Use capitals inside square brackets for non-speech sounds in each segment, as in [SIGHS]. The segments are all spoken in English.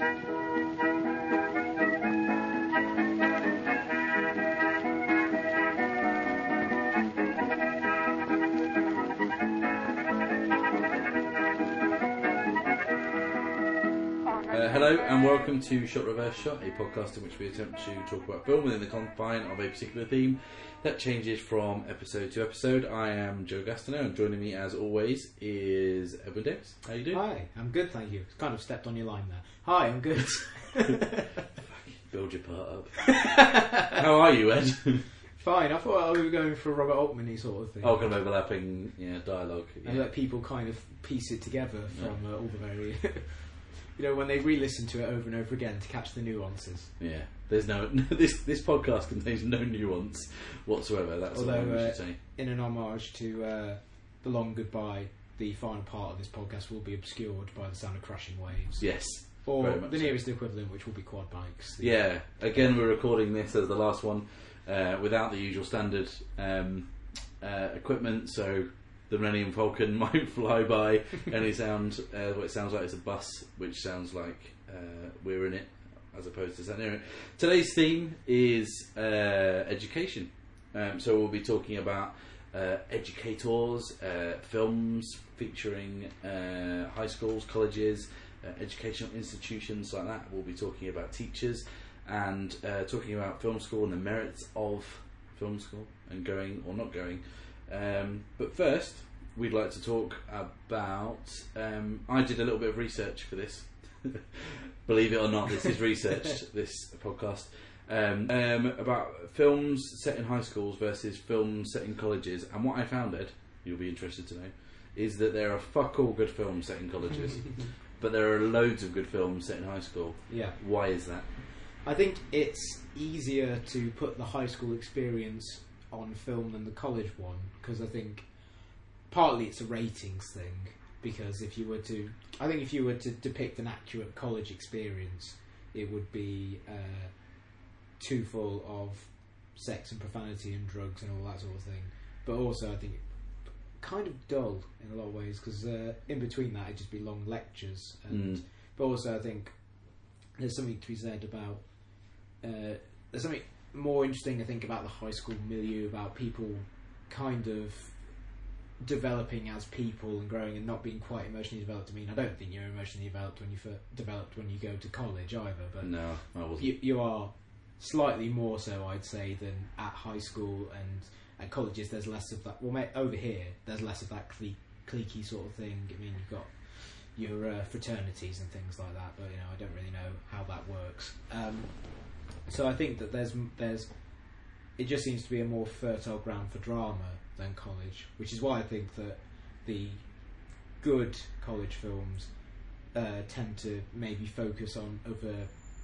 Uh, hello and welcome to Shot Reverse Shot, a podcast in which we attempt to talk about film within the confine of a particular theme that changes from episode to episode. I am Joe Gastineau and joining me as always is Edwin Dix. How you doing? Hi, I'm good, thank you. Kind of stepped on your line there. Hi, I'm good. [LAUGHS] Build your part up. [LAUGHS] How are you, Ed? Fine, I thought we were going for a Robert Altman sort of thing. oh, kind of overlapping yeah, dialogue. And let people kind of piece it together from uh, all the very. [LAUGHS] you know, when they re listen to it over and over again to catch the nuances. yeah. There's no [LAUGHS] this this podcast contains no nuance whatsoever. That's I Although, should uh, say. In an homage to uh, The Long Goodbye, the final part of this podcast will be obscured by the sound of crashing waves. Yes. Or the so. nearest equivalent, which will be quad bikes. Yeah, again, we're recording this as the last one uh, without the usual standard um, uh, equipment, so the Millennium Falcon might fly by any sound. Uh, what it sounds like is a bus, which sounds like uh, we're in it as opposed to sat near it. Today's theme is uh, education, um, so we'll be talking about. Uh, educators, uh, films featuring uh, high schools, colleges, uh, educational institutions like that. We'll be talking about teachers and uh, talking about film school and the merits of film school and going or not going. Um, but first, we'd like to talk about. Um, I did a little bit of research for this. [LAUGHS] Believe it or not, this is researched, [LAUGHS] this podcast um, um, about films set in high schools versus films set in colleges. And what I found, Ed, you'll be interested to know, is that there are fuck all good films set in colleges, [LAUGHS] but there are loads of good films set in high school. yeah. Why is that? I think it's easier to put the high school experience on film than the college one because I think partly it's a ratings thing. Because if you were to, I think if you were to depict an accurate college experience, it would be uh, too full of sex and profanity and drugs and all that sort of thing. But also, I think kind of dull in a lot of ways because uh, in between that, it'd just be long lectures. And Mm. but also, I think there's something to be said about uh, there's something more interesting, I think, about the high school milieu, about people kind of developing as people and growing and not being quite emotionally developed. I mean, I don't think you're emotionally developed when you fir- developed when you go to college either, but No, I wasn't. you, you are slightly more so, I'd say, than at high school and at colleges. There's less of that. Well, mate, over here, there's less of that cle- cliquey sort of thing. I mean, you've got your uh, fraternities and things like that, but you know, I don't really know how that works. Um, so I think that there's there's it just seems to be a more fertile ground for drama than college, which is why I think that the good college films uh, tend to maybe focus on other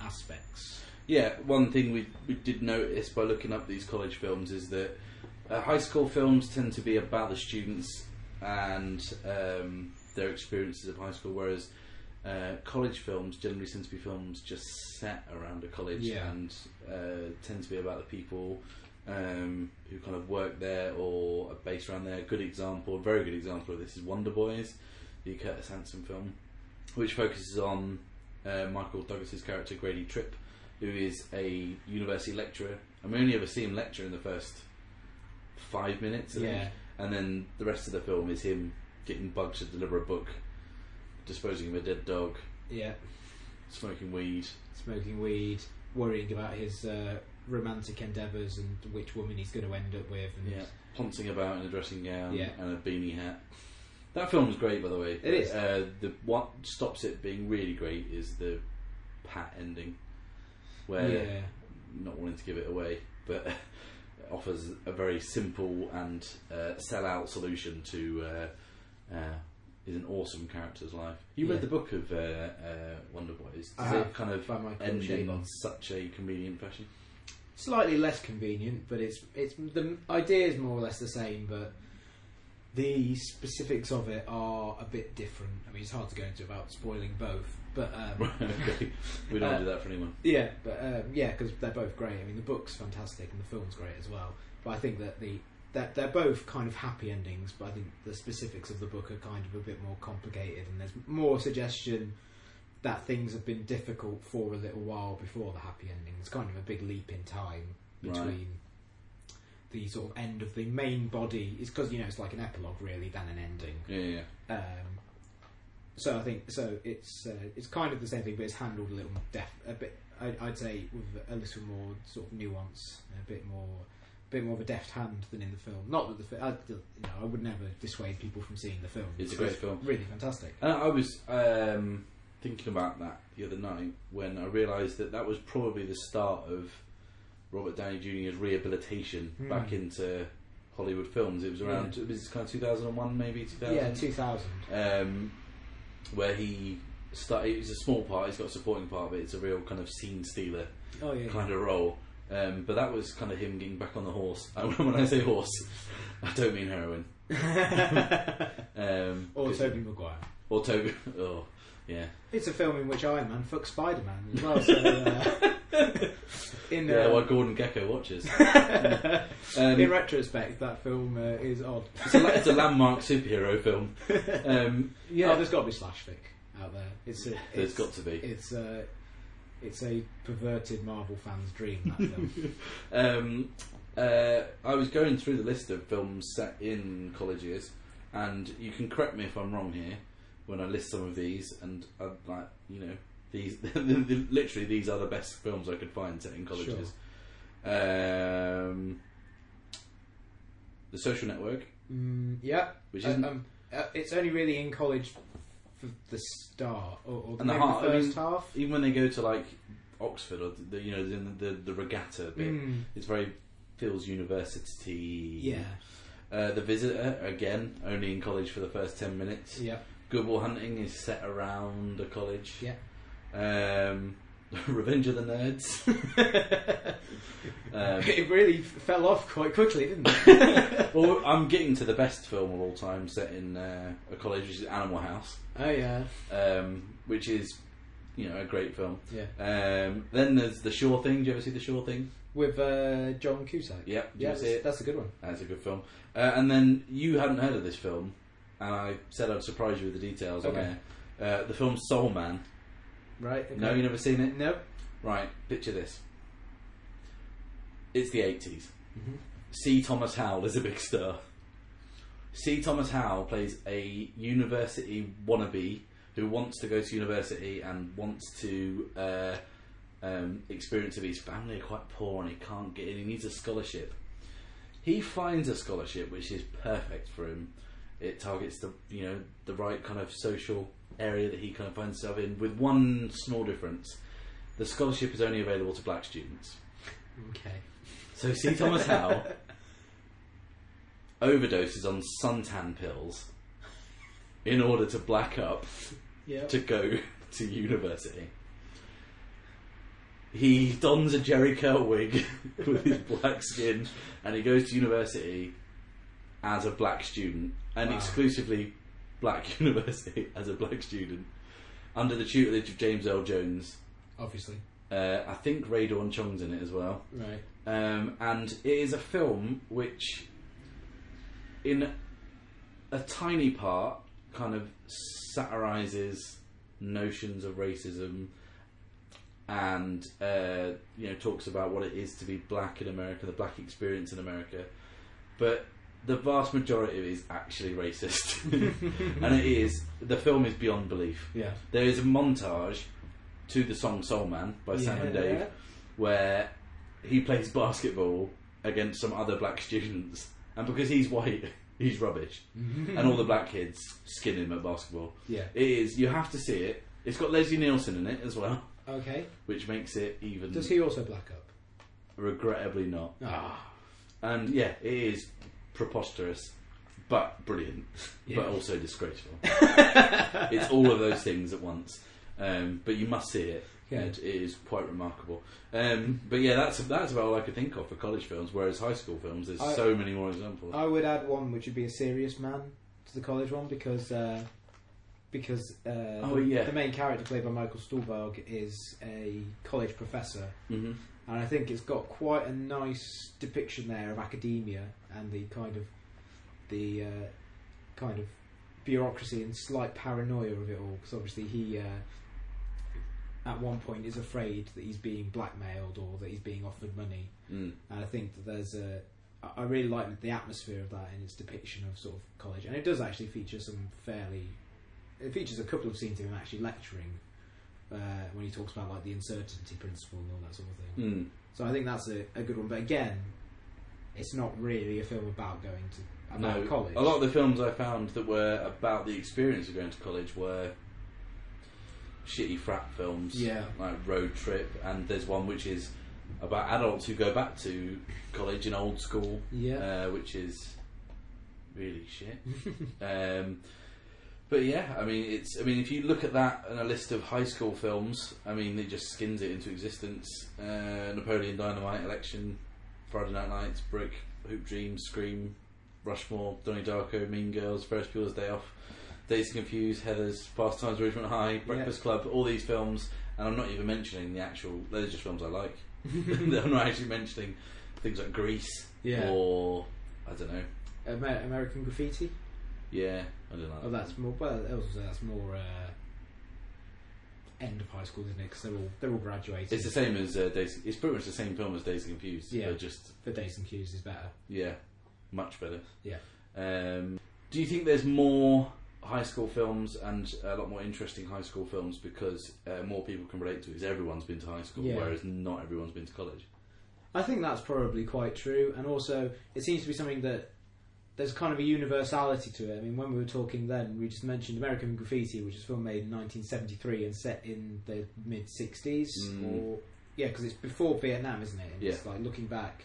aspects. Yeah, one thing we we did notice by looking up these college films is that uh, high school films tend to be about the students and um, their experiences of high school, whereas uh, college films generally tend to be films just set around a college Yeah. and uh, tend to be about the people um, who kind of work there or are based around there. A good example, a very good example of this is Wonder Boys, the Curtis Hanson film, which focuses on uh, Michael Douglas's character Grady Tripp, who is a university lecturer. And we only ever see him lecture in the first five minutes, I. Yeah. and then the rest of the film is him getting bugged to deliver a book, disposing of a dead dog, Yeah, smoking weed. smoking weed, worrying about his uh, romantic endeavours and which woman he's going to end up with. And Yeah, pouncing about in a dressing gown Yeah. and a beanie hat. That film is great, by the way. It is. Uh, the what stops it being really great is the pat ending, where yeah, not wanting to give it away, but [LAUGHS] offers a very simple and uh, sell-out solution to uh, uh, is an awesome character's life. You read Yeah. the book of uh, uh, Wonder Boys. Does I it have, kind of by Michael end in Chabon. such a convenient fashion? slightly less convenient, but it's it's the idea is more or less the same, but the specifics of it are a bit different. I mean, it's hard to go into about spoiling both, but um, [LAUGHS] okay, we don't Uh, do that for anyone. [LAUGHS] Yeah, but um, yeah, because they're both great. I mean, the book's fantastic and the film's great as well. But I think that the that they're both kind of happy endings. But I think the specifics of the book are kind of a bit more complicated, and there's more suggestion that things have been difficult for a little while before the happy ending. It's kind of a big leap in time between Right. the sort of end of the main body. It's because you know it's like an epilogue really than an ending. Yeah, yeah. Um, so I think so. It's uh, it's kind of the same thing, but it's handled a little def- a bit. I, I'd say with a little more sort of nuance, a bit more, bit more of a deft hand than in the film. Not that the fi- I, you know, I would never dissuade people from seeing the film. It's a great film. really fantastic. And I was um, thinking about that the other night when I realised that that was probably the start of Robert Downey Jr.'s rehabilitation Hmm. back into Hollywood films. It was around, it was kind of 2001, maybe 2000. Yeah, two thousand. um, where he started. It's a small part. He's got a supporting part, but it's a real kind of scene stealer Oh yeah, kind of role. Um, but that was kind of him getting back on the horse. And [LAUGHS] when I say horse, I don't mean heroin. [LAUGHS] Um, or 'cause- Tobey Maguire. or Tobey. [LAUGHS] Oh, yeah. It's a film in which Iron Man fucks Spider Man as well. So, uh, in Yeah, uh, what Gordon Gekko watches. Um, in retrospect, that film uh, is odd. it's, a, it's a landmark superhero film. Um, yeah, Oh, there's got to be slash fic out there. It's a, there's it's, got to be. It's a, it's a perverted Marvel fan's dream. That [LAUGHS] film. Um, uh, I was going through the list of films set in college years, and you can correct me if I'm wrong here when I list some of these. And I'd like, you know, these [LAUGHS] literally these are the best films I could find set in colleges. Um, the Social Network, mm, yeah, which Uh, isn't um, uh, it's only really in college for the start or, or And the half- the I mean, half. even when they go to like Oxford or the you know the the, the regatta bit, Mm, it's very feels university. yeah, Uh, the Visitor again only in college for the first ten minutes. yeah, Good Will Hunting is set around a college. yeah. Um, [LAUGHS] Revenge of the Nerds. [LAUGHS] um, it really fell off quite quickly, didn't it? [LAUGHS] well, I'm getting to the best film of all time set in uh, a college, which is Animal House, oh yeah, um, which is you know a great film. yeah. Um, then there's The Sure Thing. Do you ever see The Sure Thing? With uh, John Cusack. Yep. Yeah, you see that's, it? that's a good one. That's a good film. Uh, and then you hadn't heard of this film, and I said I'd surprise you with the details Okay. on air. Uh, the film Soul Man. Right. Okay. No, you never seen it? Nope. Right, picture this. It's the 80s. Mhm. C. Thomas Howell is a big star. C. Thomas Howell plays a university wannabe who wants to go to university and wants to uh, um, experience it. His family are quite poor and he can't get in. He needs a scholarship. He finds a scholarship which is perfect for him. It targets the you know the right kind of social area that he kind of finds himself in. With one small difference, the scholarship is only available to black students. Okay. So C. Thomas [LAUGHS] Howell overdoses on suntan pills in order to black up Yeah. to go to university. He dons a Jheri curl wig [LAUGHS] with his black skin and he goes to university as a black student and Wow. exclusively black [LAUGHS] university as a black student under the tutelage of James Earl Jones. Obviously. Uh, I think Rae Dawn Chong's in it as well. Right. Um, and it is a film which, in a tiny part, kind of satirizes notions of racism and uh, you know talks about what it is to be black in America, the black experience in America. But the vast majority of it is actually racist, [LAUGHS] and it is the film is beyond belief. Yeah. There is a montage to the song Soul Man by Sam and Dave where he plays basketball against some other black students, and because he's white, [LAUGHS] he's rubbish, and all the black kids skin him at basketball. Yeah. It is. You have to see it. It's got Leslie Nielsen in it as well, Okay. which makes it even. Does he also black up? Regrettably not. Ah. And yeah, it is preposterous, but brilliant, Yeah. but also disgraceful. [LAUGHS] it's all of those things at once. Um, but you must see it. Yeah. It, it is quite remarkable. Um, but yeah, that's that's about all I could think of for college films. Whereas high school films, there's I- so many more examples. I would add one which would be a serious man to the college one because uh, because uh, Oh, the, yeah. the main character played by Michael Stuhlbarg is a college professor, hmm and I think it's got quite a nice depiction there of academia and the kind of the uh, kind of bureaucracy and slight paranoia of it all. Because obviously he uh, at one point is afraid that he's being blackmailed or that he's being offered money. Mm. And I think that there's a. I- really like the atmosphere of that and its depiction of sort of college, and it does actually feature some fairly. It features a couple of scenes of him actually lecturing uh, when he talks about like the uncertainty principle and all that sort of thing. Mm. So I think that's a, a good one. But again, it's not really a film about going to about No, college. a lot of the films I found that were about the experience of going to college were shitty frat films, Yeah. like Road Trip, and there's one which is about adults who go back to college in old school, Yeah. uh, which is really shit. [LAUGHS] um, but yeah, I mean, it's. I mean, if you look at that and a list of high school films, I mean, it just skins it into existence. Uh, Napoleon Dynamite, Election, Friday Night Lights, Brick, Hoop Dreams, Scream, Rushmore, Donnie Darko, Mean Girls, Ferris Bueller's Day Off, Dazed Confused, Heathers, Fast Times Ridgemont High, Breakfast Club, all these films, and I'm not even mentioning the actual. Those are just films I like. [LAUGHS] [LAUGHS] I'm not actually mentioning things like Grease Yeah. or I don't know. Amer- American Graffiti. Yeah, I don't know. Oh, that's more. Well, that's more uh, end of high school, isn't it? Because they're all they're all graduating. It's the same as uh, Dazed. It's pretty much the same film as Dazed and Confused. Yeah. but just The Days and Cues is better. yeah, much better. Yeah. Um, do you think there's more high school films and a lot more interesting high school films because uh, more people can relate to it? Because everyone's been to high school, Yeah. whereas not everyone's been to college. I think that's probably quite true, and also it seems to be something that there's kind of a universality to it. I mean, when we were talking then, we just mentioned American Graffiti, which is a film made in 1973 and set in the mid 60s, Mm. or yeah, because it's before Vietnam, isn't it? And It's like looking back,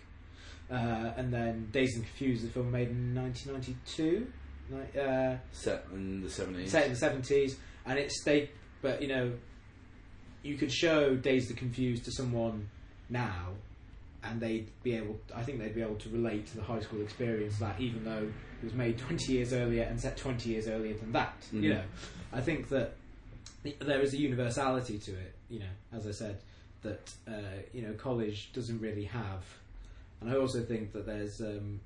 uh, and then Dazed and Confused, the film made in 1992. Uh, Set in the seventies. set in the seventies, and it's they. But you know, you could show Dazed and Confused to someone now, and they'd be able. I think they'd be able to relate to the high school experience that, even though it was made [LAUGHS] twenty years earlier and set twenty years earlier than that. You Mhm. know, I think that there is a universality to it. You know, as I said, that uh, you know college doesn't really have, and I also think that there's. Um,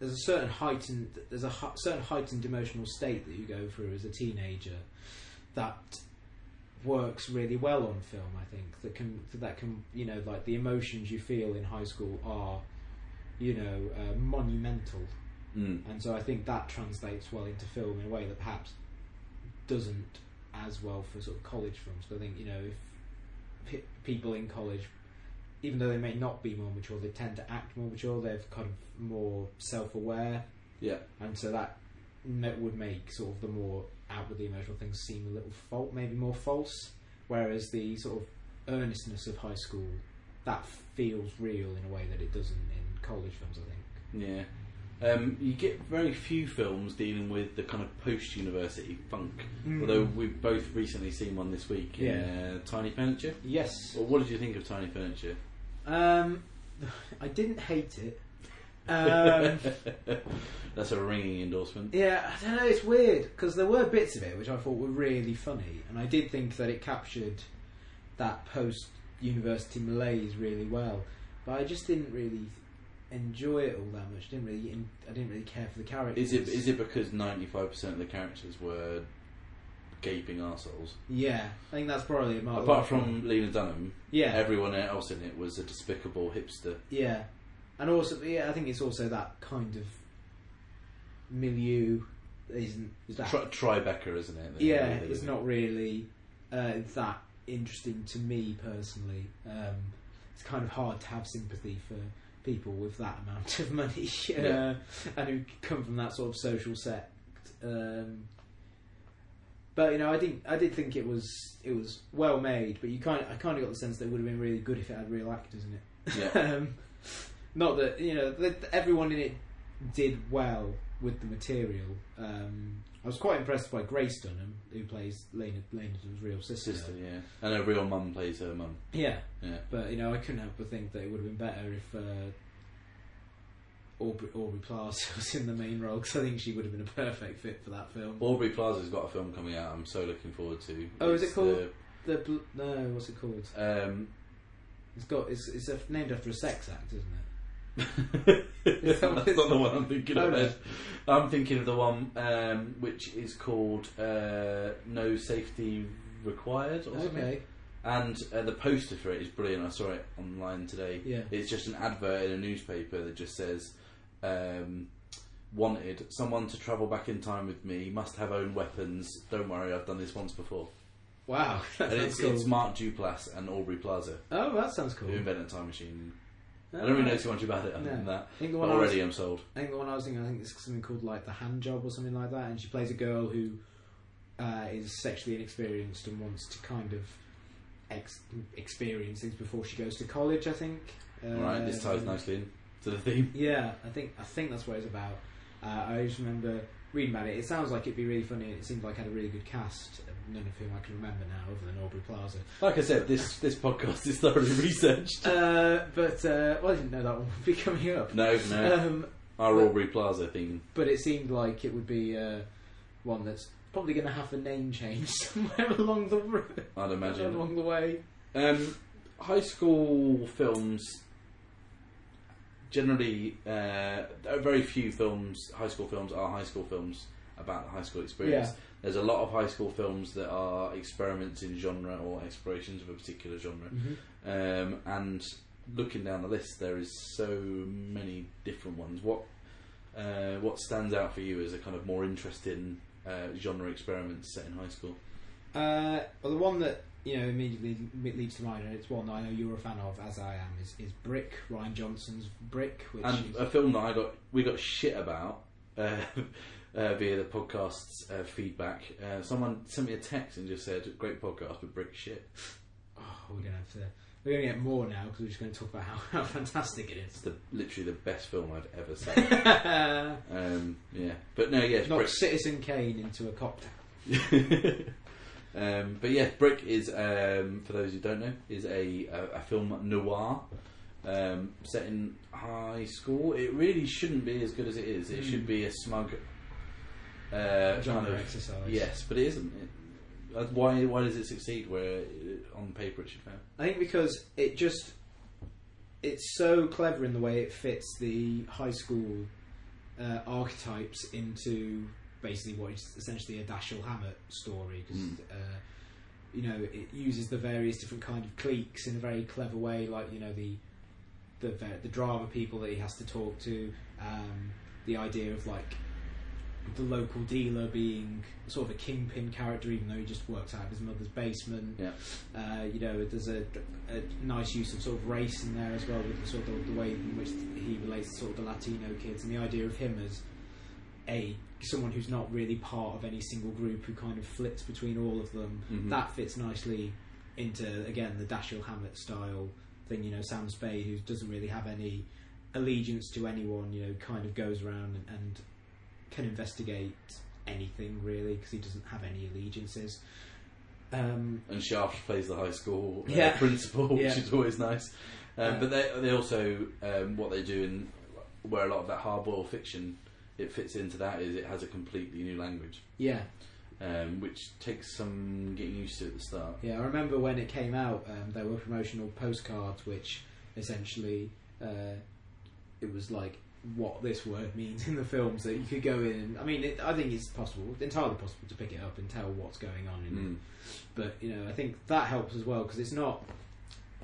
there's a certain heightened there's a certain heightened emotional state that you go through as a teenager that works really well on film. I think that can that can you know like the emotions you feel in high school are you know uh, monumental, Mm. and so I think that translates well into film in a way that perhaps doesn't as well for sort of college films. But I think you know if pe- people in college even though they may not be more mature, they tend to act more mature. They're kind of more self-aware, Yeah. and so that would make sort of the more outwardly emotional things seem a little fault, maybe more false. Whereas the sort of earnestness of high school that feels real in a way that it doesn't in college films. I think. Yeah. Um, you get very few films dealing with the kind of post-university funk. Mm. Although we've both recently seen one this week, in, Yeah. uh, Tiny Furniture. Yes. Well, what did you think of Tiny Furniture? Um, [SIGHS] I didn't hate it. Um, [LAUGHS] That's a ringing endorsement. Yeah, I don't know. It's weird because there were bits of it which I thought were really funny, and I did think that it captured that post-university malaise really well. But I just didn't really enjoy it all that much. Didn't really. In, I didn't really care for the characters. Is it is it because ninety five percent of the characters were gaping arseholes? Yeah, I think that's probably a mark. Apart from Lena Dunham, yeah, everyone else in it was a despicable hipster. yeah, and also yeah, I think it's also that kind of milieu isn't that Tri- Tribeca, isn't it? Yeah, it's not really uh, that interesting to me personally. Um, it's kind of hard to have sympathy for people with that amount of money [LAUGHS] uh, Yeah. and who come from that sort of social sect. Um, but you know, I did I did think it was it was well made, but you kind of, I kind of got the sense that it would have been really good if it had real actors in it. Yeah. [LAUGHS] um, not that you know that everyone in it did well with the material. Um, I was quite impressed by Grace Dunham, who plays Lena Dunham's real sister. Sister, yeah, and her real mum plays her mum. Yeah, Yeah, but you know I couldn't help but think that it would have been better if uh, Aubrey, Aubrey Plaza [LAUGHS] was in the main role because I think she would have been a perfect fit for that film. Aubrey Plaza's got a film coming out. I'm so looking forward to. Oh, is it It's called- The bl- no, what's it called? um, It's got it's it's a, named after a sex act, isn't it? [LAUGHS] That's not the one I'm thinking of. Ed. I'm thinking of the one um, which is called uh, "No Safety Required" or something. Okay. And uh, the poster for it is brilliant. I saw it online today. Yeah. It's just an advert in a newspaper that just says, um, "Wanted someone to travel back in time with me. Must have own weapons. Don't worry, I've done this once before." Wow, [LAUGHS] that And sounds it's, cool. it's Mark Duplass and Aubrey Plaza oh, that sounds cool. who invented a time machine. I don't really know too much about it other No. than that. I think the one I was- already I'm sold. I think the one I was thinking, I think it's something called like the hand job or something like that, and she plays a girl who uh, is sexually inexperienced and wants to kind of ex- experience things before she goes to college. I think. Uh, right, this ties nicely in to the theme. Yeah, I think I think that's what it's about. Uh, I just remember reading about it. It sounds like it'd be really funny. It seemed like it had a really good cast. None of whom I can remember now, other than Aubrey Plaza. Like I said, this this podcast is thoroughly [LAUGHS] researched. Uh, but uh, well, I didn't know that one would be [LAUGHS] coming up. No, no. Um, Our Aubrey Plaza theme. but it seemed like it would be uh, one that's probably going to have a name change [LAUGHS] somewhere along the ro- I'd imagine. along the way. Um, high school films generally, uh, very few films, high school films, are high school films about the high school experience. Yeah. There's a lot of high school films that are experiments in genre or explorations of a particular genre. Um, and looking down the list, there is so many different ones. What uh, what stands out for you as a kind of more interesting uh, genre experiment set in high school? Uh, well, the one that you know immediately leads to mind, and it's one that I know you're a fan of, as I am, is, is Brick, Rian Johnson's Brick, which and is, a film that I got we got shit about [LAUGHS] uh, via the podcast's uh, feedback. Uh, someone sent me a text and just said, "Great podcast, but brick shit." oh, we're gonna have to. We're gonna get more now because we're just going to talk about how, [LAUGHS] how fantastic it It's the literally the best film I've ever seen. [LAUGHS] um, yeah, but no, yes, Knock brick. Citizen Kane into a cocktail. [LAUGHS] um, but yeah, Brick is um, for those who don't know is a a, a film noir. Um, set in high school, it really shouldn't be as good as it is. It Mm. should be a smug uh, Genre of exercise. Yes, but it isn't. It, uh, why? Why does it succeed where uh, on paper it should fail? I think because it just it's so clever in the way it fits the high school uh, archetypes into basically what is essentially a Dashiell Hammett story. 'cause, Mm. uh, you know, it uses the various different kind of cliques in a very clever way, like you know the the the drama people that he has to talk to, um, the idea of like the local dealer being sort of a kingpin character, even though he just works out of his mother's basement. Yeah. Uh, you know, there's a, a nice use of sort of race in there as well, with the sort of the way in which he relates to sort of the Latino kids, and the idea of him as a someone who's not really part of any single group, who kind of flits between all of them. Mhm. That fits nicely into again the Dashiell Hammett style thing. You know, Sam Spade, who doesn't really have any allegiance to anyone, you know, kind of goes around and, and can investigate anything really because he doesn't have any allegiances. Um, And Shaft plays the high school uh, Yeah. [LAUGHS] principal, which Yeah. is always nice. Um. But they they also um, what they do in where a lot of that hardboiled fiction it fits into that is it has a completely new language, yeah, um, which takes some getting used to at the start. yeah. I remember when it came out, um, there were promotional postcards which essentially uh, it was like what this word means in the films that you could go in. And, I mean, it, I think it's possible, entirely possible to pick it up and tell what's going on in it. Mm. but you know I think that helps as well because it's not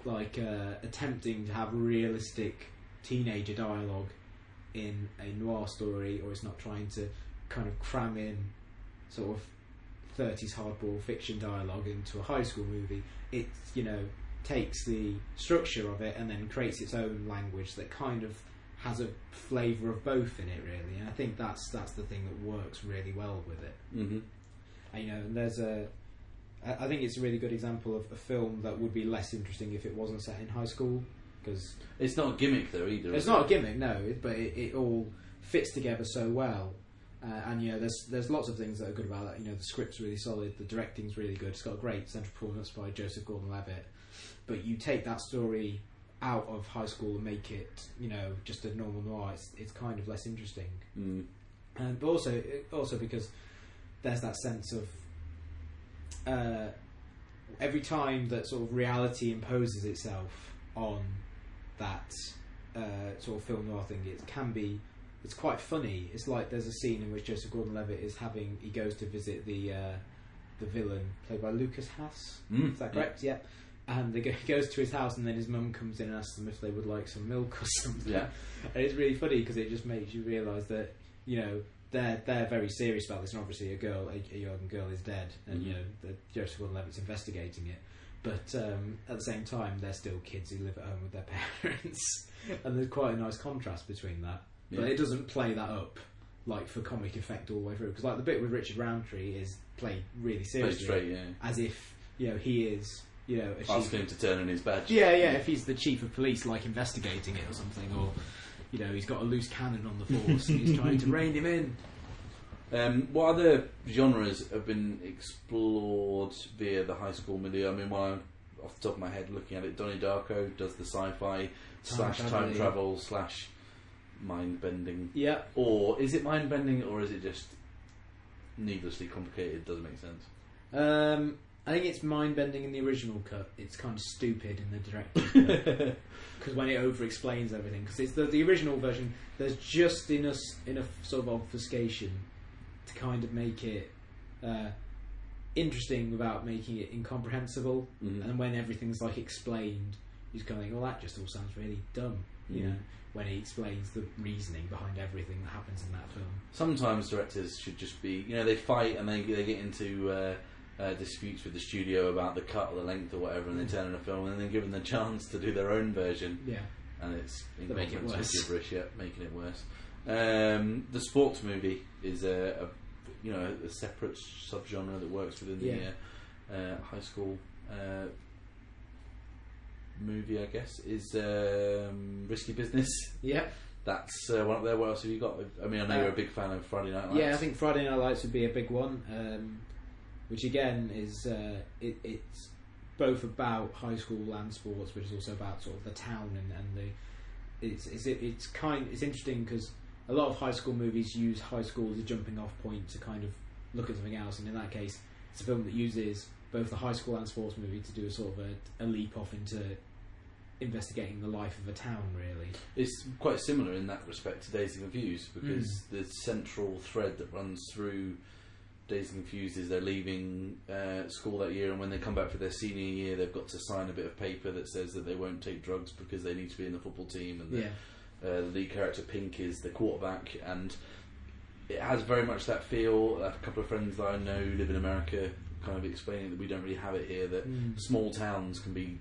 like uh, attempting to have realistic teenager dialogue in a noir story or it's not trying to kind of cram in sort of 30s hardboiled fiction dialogue into a high school movie it you know takes the structure of it and then creates its own language that kind of has a flavour of both in it really and I think that's that's the thing that works really well with it hmm and, you know, and there's a. I think it's a really good example of a film that would be less interesting if it wasn't set in high school because It's not a gimmick though either. it's not a gimmick, no, but it, it all fits together so well. Uh, and you know, there's there's lots of things that are good about that. You know, the script's really solid, the directing's really good. It's got a great central performance by Joseph Gordon-Levitt. But you take that story out of high school and make it, you know, just a normal noir. It's, it's kind of less interesting. Mm. Um, but also, also because there's that sense of uh, every time that sort of reality imposes itself on that uh, sort of film noir thing, it can be. It's quite funny. It's like there's a scene in which Joseph Gordon-Levitt is having he goes to visit the uh, the villain played by Lukas Haas. Mm. Is that correct? Yeah. And they go, [LAUGHS] he goes to his house, and then his mum comes in and asks them if they would like some milk or [LAUGHS] something. Yeah. and it's really funny because it just makes you realise that you know they're they're very serious about this, and obviously a girl, a, a young girl, is dead, and Mhm. you know the Joseph Gordon-Levitt's investigating it. But um, at the same time, they're still kids who live at home with their [LAUGHS] parents, and there's quite a nice contrast between that. But Yeah. it doesn't play that up like for comic effect all the way through. Because like the bit with Richard Roundtree is played really Played seriously, straight, yeah. as if you know he is you know a chief Asking him to turn in his badge. yeah, yeah. If he's the chief of police, like investigating it or something, or you know, he's got a loose cannon on the force and he's trying to [LAUGHS] rein him in. Um, what other genres have been explored via the high school milieu? I mean, one off the top of my head, looking at it, Donnie Darko does the sci-fi slash time travel slash mind bending, Yeah, or is it mind bending, or is it just needlessly complicated? Doesn't make sense. um, I think it's mind bending in the original cut. It's kind of stupid in the director's [LAUGHS] cut because when it over explains everything, because it's the the original version. There's just enough enough sort of obfuscation to kind of make it uh, interesting without making it incomprehensible. Mhm. and when everything's like explained, he's going, "Well, that just all sounds really dumb," you Mhm. know. When he explains the reasoning behind everything that happens in that film. Sometimes directors should just be, you know, they fight and they they get into uh, uh, disputes with the studio about the cut or the length or whatever, and they Mm. turn in a film and then given the chance to do their own version, Yeah, and it's make it worse. gibberish, yeah, making it worse. Um, the sports movie is a, a you know a separate subgenre that works within the uh, uh, high school uh, movie. I guess is um, Risky Business. yeah, That's uh, one up there. What else have you got? I mean, I know Uh, you're a big fan of Friday Night Lights. yeah. I think Friday Night Lights would be a big one, um, which again is uh, it, it's both about high school and sports, but it's also about sort of the town and, and the it's it's it's kind it's interesting because a lot of high school movies use high school as a jumping off point to kind of look at something else, and in that case, it's a film that uses both the high school and sports movie to do a sort of a, a leap off into investigating the life of a town, really. It's quite similar in that respect to Dazed and Confused because Mm. the central thread that runs through Dazed and Confused is they're leaving uh, school that year, and when they come back for their senior year, they've got to sign a bit of paper that says that they won't take drugs because they need to be in the football team. And the, Yeah, uh, the lead character Pink is the quarterback, and it has very much that feel. A couple of friends that I know live in America kind of explaining that we don't really have it here. That Mm. small towns can be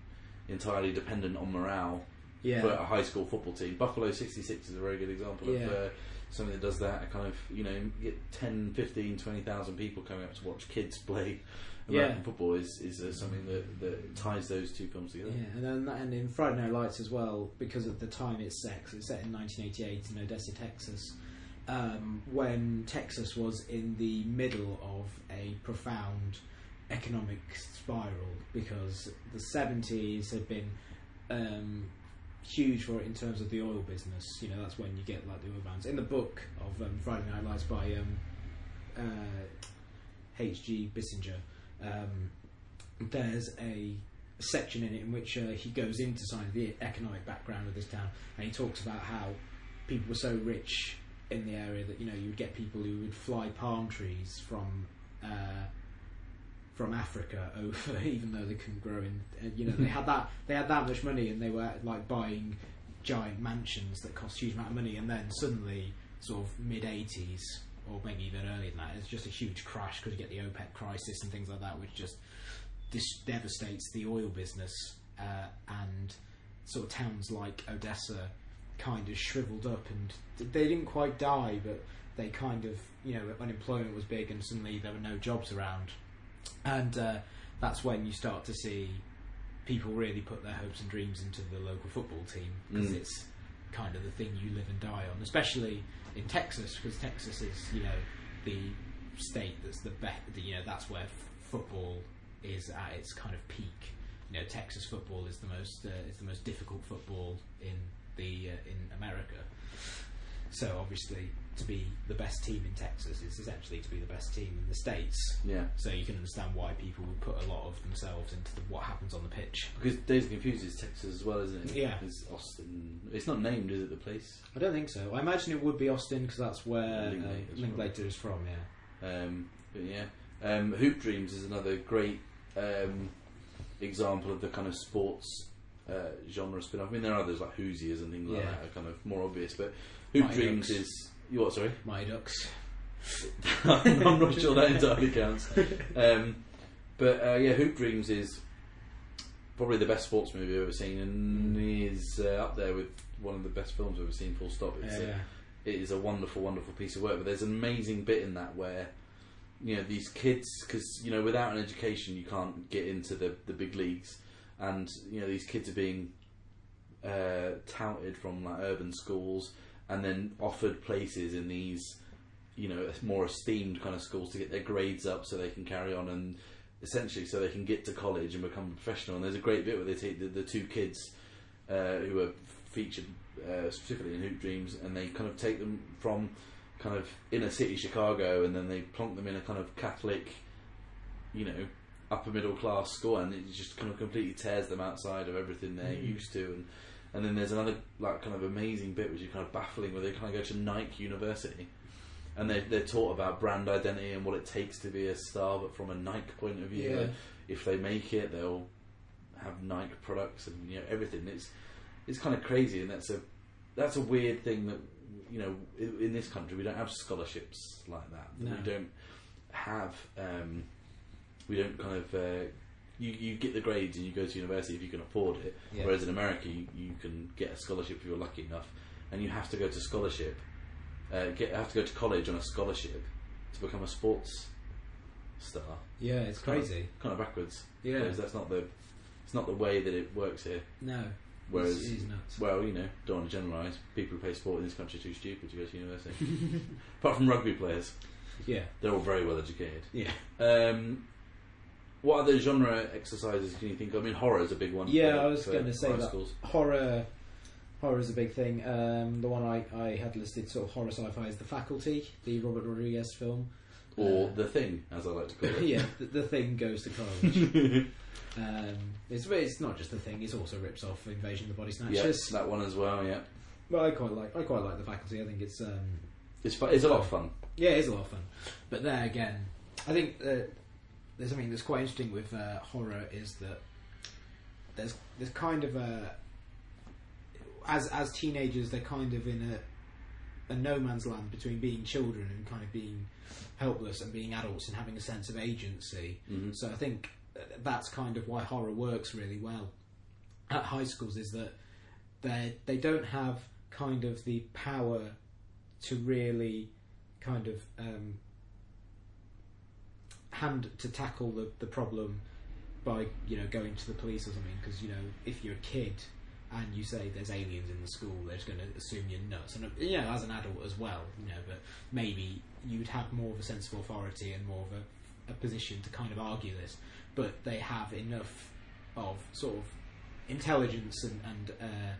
entirely dependent on morale yeah, for a high school football team. Buffalo 66 is a very good example Yeah. of uh, something that does that. A kind of, you know, get 10, 15, 20,000 people coming up to watch kids [LAUGHS] play American Yeah. football is, is uh, something that, that ties those two films together. Yeah, and then that, and in Friday Night Lights as well, because of the time it's set, 'cause it's set in 1988 in Odessa, Texas, um, when Texas was in the middle of a profound economic spiral, because the 70s had been um, huge for it in terms of the oil business. You know, that's when you get like the oil bands. In the book of um, Friday Night Lights by um, uh, H.G. Bissinger, um, there's a section in it in which uh, he goes into some of the economic background of this town, and he talks about how people were so rich in the area that you know you would get people who would fly palm trees from. Uh, from Africa [LAUGHS] over, even though they couldn't grow in, uh, you know, they had that they had that much money, and they were like buying giant mansions that cost a huge amount of money, and then suddenly, sort of mid '80s or maybe even earlier than that, it's just a huge crash because you get the OPEC crisis and things like that, which just this devastates the oil business, uh, and sort of towns like Odessa kind of shriveled up, and they didn't quite die, but they kind of, you know, unemployment was big, and suddenly there were no jobs around, and uh, that's when you start to see people really put their hopes and dreams into the local football team because Mm. it's kind of the thing you live and die on, especially in Texas because Texas is, you know, the state that's the best. You know, that's where f- football is at its kind of peak. You know, Texas football is the most uh, is the most difficult football in the uh, in America. So obviously, to be the best team in Texas is essentially to be the best team in the states. Yeah. So you can understand why people would put a lot of themselves into the, what happens on the pitch. Because Dazed and Confused is Texas as well, isn't it? Yeah. It's Austin. It's not named, is it, the place? I don't think so. I imagine it would be Austin because that's where Linklater uh, is Linklater is from. Yeah. Um, but yeah. Um, Hoop Dreams is another great um, example of the kind of sports uh, genre spin off. I mean, there are others like Hoosiers and things like Yeah. that are kind of more obvious, but Hoop Mighty Dreams Ducks. is. You what? Sorry, My Ducks. [LAUGHS] I'm not sure that entirely counts. Um, but uh, yeah, Hoop Dreams is probably the best sports movie I've ever seen, and is uh, up there with one of the best films I've ever seen. Full stop. It's a, Yeah. it is a wonderful, wonderful piece of work. But there's an amazing bit in that where you know these kids, because you know without an education you can't get into the the big leagues, and you know these kids are being uh, touted from like urban schools and then offered places in these you know more esteemed kind of schools to get their grades up so they can carry on and essentially so they can get to college and become a professional. And there's a great bit where they take the, the two kids uh, who are featured uh, specifically in Hoop Dreams, and they kind of take them from kind of inner city Chicago, and then they plonk them in a kind of Catholic, you know, upper middle class school, and it just kind of completely tears them outside of everything they're Mm. used to. And and then there's another like kind of amazing bit which is kind of baffling, where they kind of go to Nike University. And they, they're taught about brand identity and what it takes to be a star, but from a Nike point of view. Yeah. Like, if they make it, they'll have Nike products and you know everything. It's it's kind of crazy, and that's a that's a weird thing that you know in, in this country we don't have scholarships like that. No. We don't have um, we don't kind of uh, you you get the grades and you go to university if you can afford it. Yeah. Whereas in America you, you can get a scholarship if you're lucky enough, and you have to go to scholarship. Uh, get have to go to college on a scholarship to become a sports star. Yeah, it's Kind of- crazy. Kind of backwards. Yeah. Whereas that's not the it's not the way that it works here. No. Whereas it's, it's nuts. well, you know, don't want to generalise. People who play sport in this country are too stupid to go to university. [LAUGHS] Apart from rugby players, Yeah. they're all very well educated. Yeah. Um, what other genre exercises can you think of? I mean, horror is a big one. Yeah, for- I was going to say that schools. horror. Horror is a big thing. Um, the one I, I had listed, sort of horror sci-fi, is The Faculty, the Robert Rodriguez film. or Uh, the thing, as I like to call it. [LAUGHS] yeah, the, the thing goes to college. [LAUGHS] um, it's it's not just the thing; it's also rips off Invasion of the Body yeah, Snatchers. that one as well. Yeah, But I quite like I quite like the faculty. I think it's um, it's fu- it's a lot of fun. yeah, it is a lot of fun. But there again, I think uh, there's something that's quite interesting with uh, horror is that there's there's kind of a as as teenagers they're kind of in a a no man's land between being children and kind of being helpless and being adults and having a sense of agency. Mhm. So I think uh, that's kind of why horror works really well at high schools is that they they don't have kind of the power to really kind of um, hand to tackle the, the problem by you know going to the police or something because you know if you're a kid and you say there's aliens in the school they're just going to assume you're nuts and you know as an adult as well you know but maybe you'd have more of a sense of authority and more of a, a position to kind of argue this but they have enough of sort of intelligence and and uh,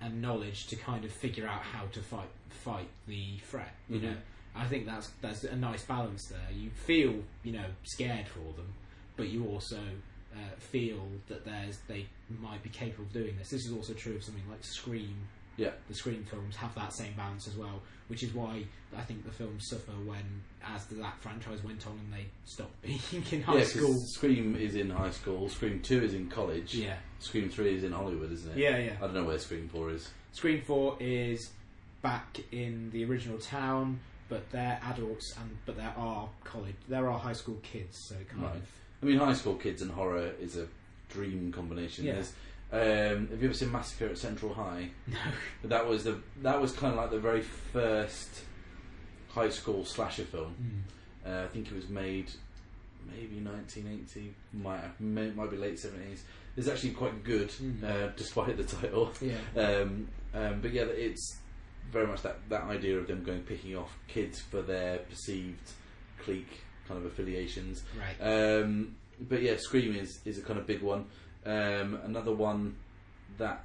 and knowledge to kind of figure out how to fight fight the threat. You Mhm. know, I think that's that's a nice balance there. You feel you know scared for them, but you also uh, feel that there's they might be capable of doing this. This is also true of something like Scream. Yeah. the Scream films have that same balance as well, which is why I think the films suffer when, as the, that franchise went on and they stopped [LAUGHS] being in high yeah, school. Scream is in high school. Scream Two is in college. Yeah, Scream Three is in Hollywood, isn't it? yeah, yeah. I don't know where Scream Four is. Scream 4 is back in the original town, but they're adults, and but there are college, there are high school kids, so kind Right. of I mean, high school kids and horror is a dream combination. Yeah. There's, um, have you ever seen Massacre at Central High? [LAUGHS] no, But that was the that was kind of like the very first high school slasher film. Mm. Uh, I think it was made maybe 1980, might have, may, might be late 70s. It's actually quite good, Mm. uh, despite the title. yeah, [LAUGHS] Um, um, but yeah, it's very much that, that idea of them going picking off kids for their perceived clique kind of affiliations. right, Um, but yeah, Scream is, is a kind of big one. Um, another one that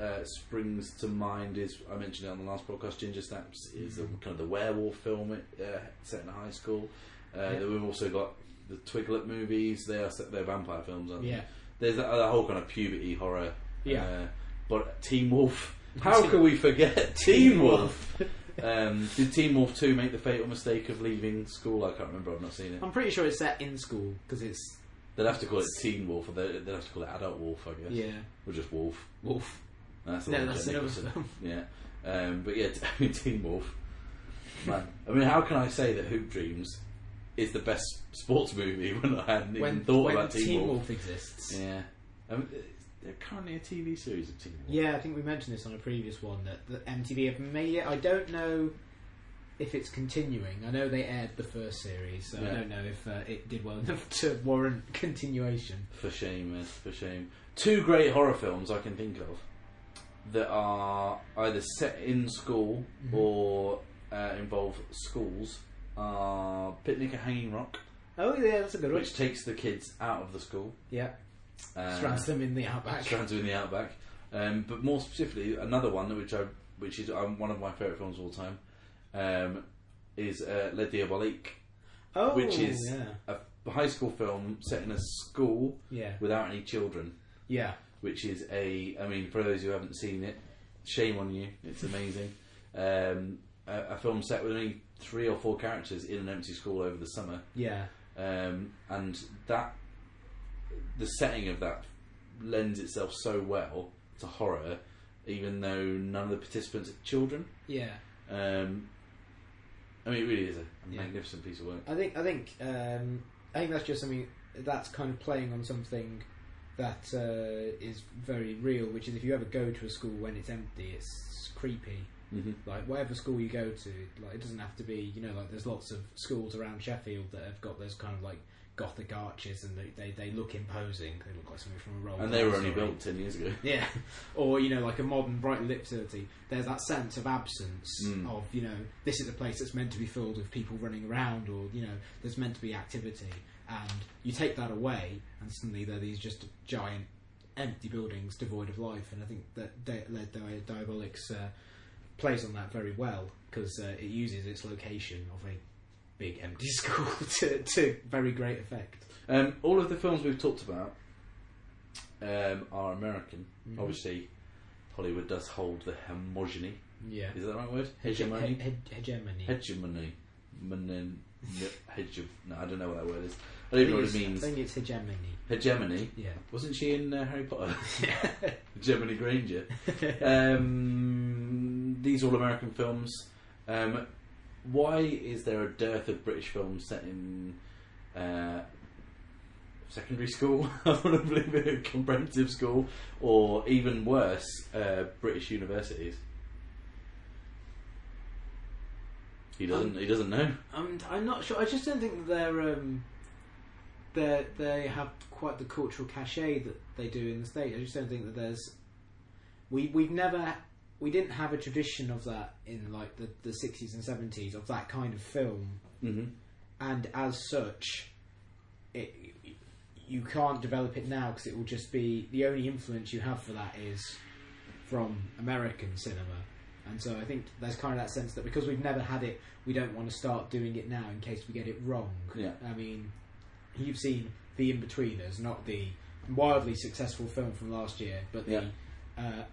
uh, springs to mind is I mentioned it on the last podcast. Ginger Snaps is the, Mhm. kind of the werewolf film uh, set in a high school. Uh, Yeah. We've also got the Twiglet movies. They are they're vampire films, aren't they? yeah, There's that, that whole kind of puberty horror. Yeah. Uh, but Teen Wolf. How can we forget Teen Wolf? [LAUGHS] um, did Teen Wolf 2 make the fatal mistake of leaving school? I can't remember. I've not seen it. I'm pretty sure it's set in school because it's They'd have to call it Teen Wolf, or they'd they'd have to call it Adult Wolf, I guess. Yeah, Or just Wolf. Wolf. That's the No, one that's Jack another Nicholson. [LAUGHS] film. Yeah. Um, but yeah, [LAUGHS] I mean, Teen Wolf. Man, I mean, how can I say that Hoop Dreams is the best sports movie when I hadn't even thought when about Teen, Teen Wolf? Wolf exists. Yeah. Um, there's currently a TV series of Wolf. Yeah, I think we mentioned this on a previous one that, that MTV have made it. I don't know if it's continuing. I know they aired the first series, so Yeah. I don't know if uh, it did well [LAUGHS] enough to warrant continuation. For shame, Ed, for shame. Two great horror films I can think of that are either set in school Mhm. or uh, involve schools are Picnic at Hanging Rock, Oh yeah, that's a good one. which takes the kids out of the school. Yeah, Uh, strands them in the outback. Strands them in the Outback. Um, but more specifically, another one which I, which is um, one of my favourite films of all time, um, is uh, Le Diabolique, Oh, which is yeah, a high school film set in a school yeah, without any children. yeah. Which is a, I mean, for those who haven't seen it, shame on you. It's amazing. um, a, a film set with only three or four characters in an empty school over the summer, Yeah, um, and that the setting of that lends itself so well to horror, even though none of the participants are children. yeah. Um, I mean, it really is a, a Yeah. magnificent piece of work. I think I think um, I think that's just something that's kind of playing on something that uh, is very real, which is if you ever go to a school when it's empty, it's creepy. hmm Like whatever school you go to, like it doesn't have to be, you know, like there's lots of schools around Sheffield that have got those kind of like gothic arches and they, they, they look imposing. They look like something from a role. And they were only built ten years ago. [LAUGHS] Yeah, or you know, like a modern bright lit facility. There's that sense of absence Mm. of you know, this is a place that's meant to be filled with people running around, or you know, there's meant to be activity, and you take that away, and suddenly there are these just giant empty buildings devoid of life. And I think that Di- Led Di- Diabolics uh, plays on that very well because uh, it uses its location of a big empty [LAUGHS] school to, to very great effect. Um, all of the films we've talked about um, are American. Mhm. Obviously, Hollywood does hold the homogeny. Yeah, Is that the right word? Hege- Hegemony. he- he- hegemony. Hegemony. Menin- hege- no, I don't know what that word is. I don't even know what it means. I think it's hegemony. Hegemony. Yeah. Wasn't she in uh, Harry Potter? [LAUGHS] [LAUGHS] Hegemony Granger. Um, these all American films. Um, why is there a dearth of British films set in uh, secondary school? [LAUGHS] I want to believe it, comprehensive school, or even worse, uh, British universities. He doesn't. he doesn't know. I'm, I'm not sure. I just don't think that they're um, they they have quite the cultural cachet that they do in the state. I just don't think that there's we we've never we didn't have a tradition of that in like the the sixties and seventies of that kind of film, hmm and as such, it you can't develop it now because it will just be the only influence you have for that is from American cinema. And so I think there's kind of that sense that because we've never had it, we don't want to start doing it now in case we get it wrong. Yeah. I mean, you've seen The In-Betweeners, not the wildly successful film from last year, but the Yeah. uh,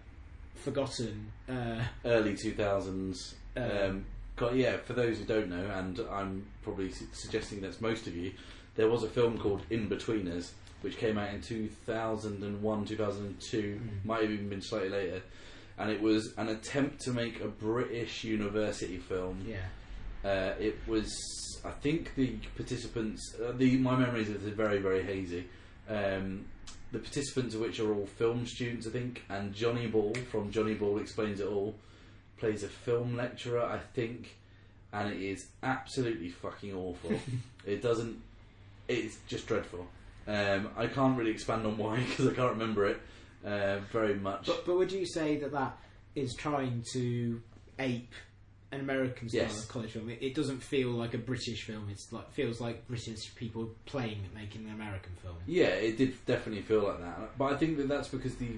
forgotten. Uh, Early two thousands. Uh, Um, got yeah. For those who don't know, and I'm probably su- suggesting that's most of you, there was a film called In Betweeners, which came out in two thousand and one, two thousand and two, Mm. might have even been slightly later, and it was an attempt to make a British university film. yeah. Uh, it was, I think, the participants. Uh, the my memories are very, very hazy. Um, the participants of which are all film students, I think, and Johnny Ball from Johnny Ball Explains It All plays a film lecturer, I think, and it is absolutely fucking awful. [LAUGHS] it doesn't. It's just dreadful. Um, I can't really expand on why [LAUGHS] because I can't remember it uh, very much. But, but would you say that that is trying to ape an American style Yes. of college film? It, it doesn't feel like a British film. It's like feels like British people playing at making an American film. Yeah, it did definitely feel like that. But I think that that's because the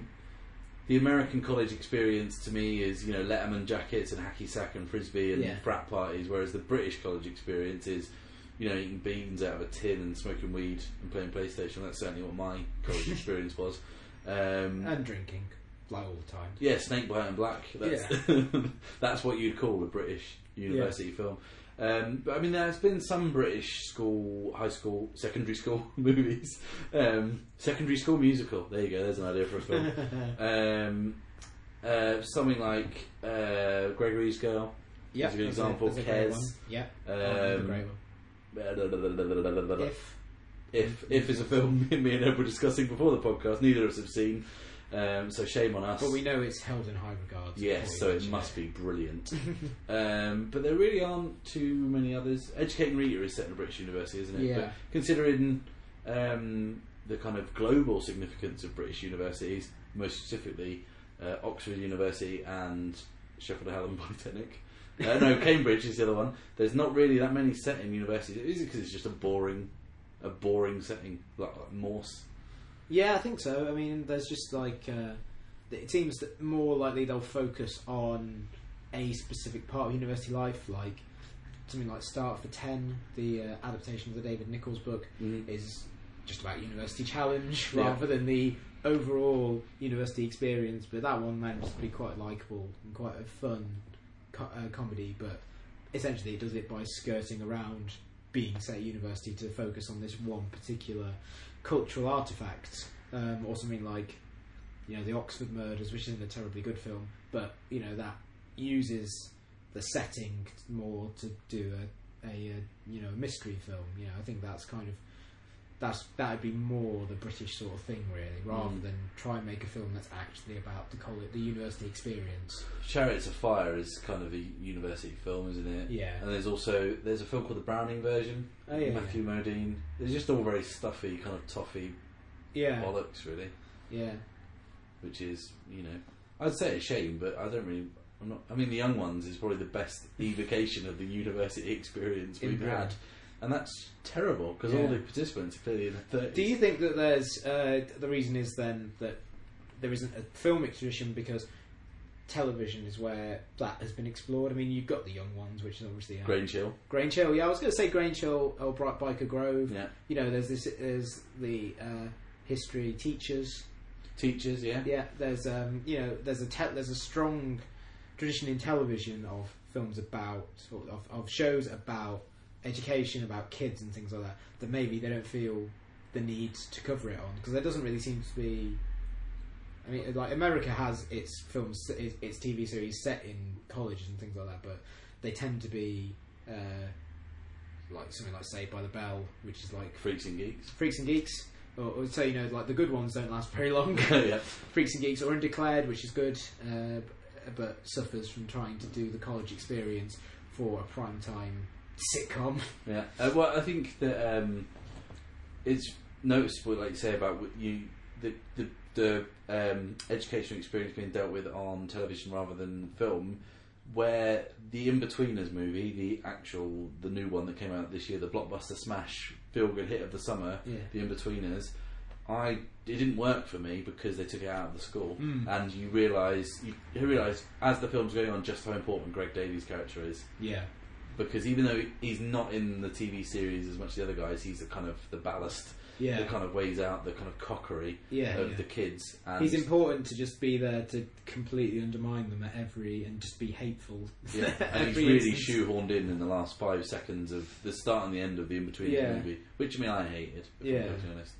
the American college experience to me is you know Letterman jackets and hacky sack and frisbee and Yeah. frat parties, whereas the British college experience is you know eating beans out of a tin and smoking weed and playing PlayStation. That's certainly what my college [LAUGHS] experience was. Um, And drinking, like all the time. yeah, Snake Bite and Black. That's [LAUGHS] that's what you'd call a British university film. Um, but I mean, there's been some British school, high school, secondary school [LAUGHS] movies. Um, secondary school musical. There you go. There's an idea for a film. [LAUGHS] um, uh, something like uh, Gregory's Girl. Yeah, a good example, a Kes. Yeah, Um, another great one. If If if is a film me and Ed were discussing before the podcast, neither of us have seen. Um, so shame on us. but we know it's held in high regard. Yes, so it must be brilliant. [LAUGHS] um, but there really aren't too many others. Educating Rita is set in a British university, isn't it? Yeah. But considering um, the kind of global significance of British universities, most specifically uh, Oxford University and Sheffield Hallam [LAUGHS] Polytechnic. Uh, no, [LAUGHS] Cambridge is the other one. There's not really that many set in universities. Is it because it's just a boring, a boring setting like, like Morse? Yeah, I think so. I mean, there's just like uh, it seems that more likely they'll focus on a specific part of university life, like something like Starter for Ten, the uh, adaptation of the David Nicholls book, Mhm. is just about university challenge Yeah. rather than the overall university experience. But that one manages to be quite likable and quite a fun co- uh, comedy. But essentially, it does it by skirting around being set at university to focus on this one particular cultural artifact, um, or something like you know the Oxford Murders, which isn't a terribly good film, but you know that uses the setting more to do a, a, uh you know a mystery film. You know, I think that's kind of that's that would be more the British sort of thing, really, rather Mm. than try and make a film that's actually about the college, the university experience. Chariots of Fire is kind of a university film, isn't it? Yeah. And there's also there's a film called the Browning version. Oh, yeah, Matthew Modine. It's just all very stuffy, kind of toffee Yeah, bollocks, really. yeah, Which is, you know, I'd say a shame, but I don't really. I'm not. I mean, the Young Ones is probably the best evocation of the university [LAUGHS] experience we've had, and that's terrible because all Yeah. the participants are clearly in their thirties. Do you think that there's uh, the reason is then that there isn't a filmic tradition because television is where that has been explored? I mean, you've got the young ones, which is obviously uh, Grange Hill? Grange Hill. Yeah, I was going to say Grange Hill or Bright Byker Grove. Yeah. You know, there's this there's the uh, history teachers. Teachers, yeah. Yeah, there's um, you know there's a te- there's a strong tradition in television of films about of, of shows about education, about kids and things like that. That maybe they don't feel the need to cover it on because there doesn't really seem to be. I mean, like America has its films, its, its TV series set in colleges and things like that, but they tend to be uh, like something like Saved by the Bell, which is like Freaks and Geeks. Freaks and Geeks, or, or so you know, like the good ones don't last very long. [LAUGHS] yeah. Freaks and Geeks or Undeclared, which is good, uh, but suffers from trying to do the college experience for a prime time sitcom. Yeah. Uh, well, I think that um, it's noticeable, like you say, about what you the the, the um, educational experience being dealt with on television rather than film. Where the In-Betweeners movie, the actual, the new one that came out this year, the blockbuster smash feel-good hit of the summer, Yeah. the In-Betweeners, I it didn't work for me because they took it out of the school, Mm. and you realise you, you realise as the film's going on just how important Greg Davies' character is Yeah, because even though he's not in the TV series as much as the other guys, he's the kind of the ballast yeah, that kind of weighs out the kind of cockery yeah. of yeah. the kids. And He's important to just be there to completely undermine them at every and just be hateful. yeah, [LAUGHS] and he's really instance. shoehorned in in the last five seconds of the start and the end of the in between Yeah. movie, which I mean I hated. If Yeah. I'm honest,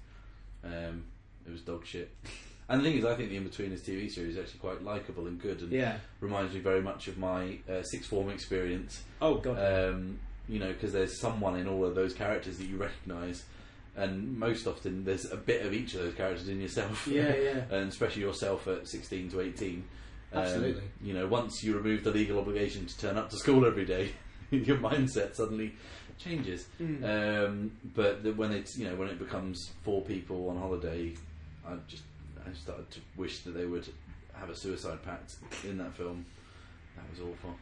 um, it was dog shit. [LAUGHS] And the thing is, I think the In Betweeners TV series is actually quite likable and good, and Yeah. reminds me very much of my uh, sixth form experience. Oh god. um, you know, because there's someone in all of those characters that you recognise, and most often there's a bit of each of those characters in yourself. Yeah, yeah. [LAUGHS] and especially yourself at 16 to 18. Um, Absolutely. You know, once you remove the legal obligation to turn up to school every day, [LAUGHS] your mindset suddenly changes. Mm. Um, but the, when it's you know when it becomes four people on holiday, I just I started to wish that they would have a suicide pact in that film. That was awful.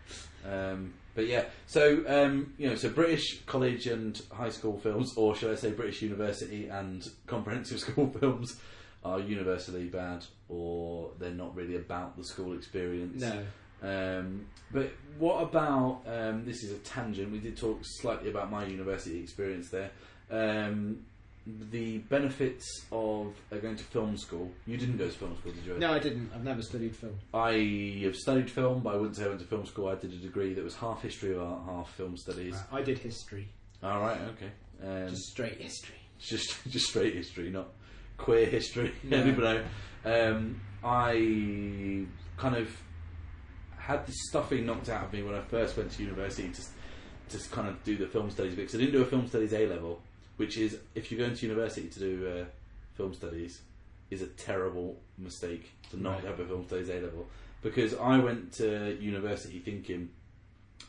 Um, but yeah, so um, you know, so British college and high school films, or should I say British university and comprehensive [LAUGHS] school films, are universally bad, or they're not really about the school experience. no. Um, but what about um, this is a tangent. We did talk slightly about my university experience there. Um, the benefits of uh, going to film school. You didn't go to film school, did you? No, I didn't. I've never studied film. I have studied film, but I wouldn't say I went to film school. I did a degree that was half history of art, half film studies. I did history, All right, okay. Um, just straight history. just [LAUGHS] just straight history, not queer history. [LAUGHS] No. Know? Um, I kind of had the stuffing knocked out of me when I first went to university to to kind of do the film studies because I didn't do a film studies A level, which is if you're going to university to do uh, film studies, is a terrible mistake to not Right. have a film studies A level because I went to university thinking.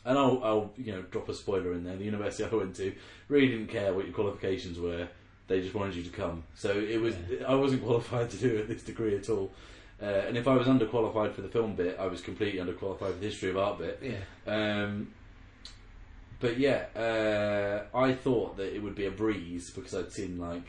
And I'll, I'll, you know, drop a spoiler in there. The university I went to really didn't care what your qualifications were. They just wanted you to come. So it was. I wasn't [LAUGHS] qualified to do this degree at all. Uh, and if I was underqualified for the film bit, I was completely underqualified for the history of art bit. Yeah. Um, but yeah, uh, I thought that it would be a breeze because I'd seen like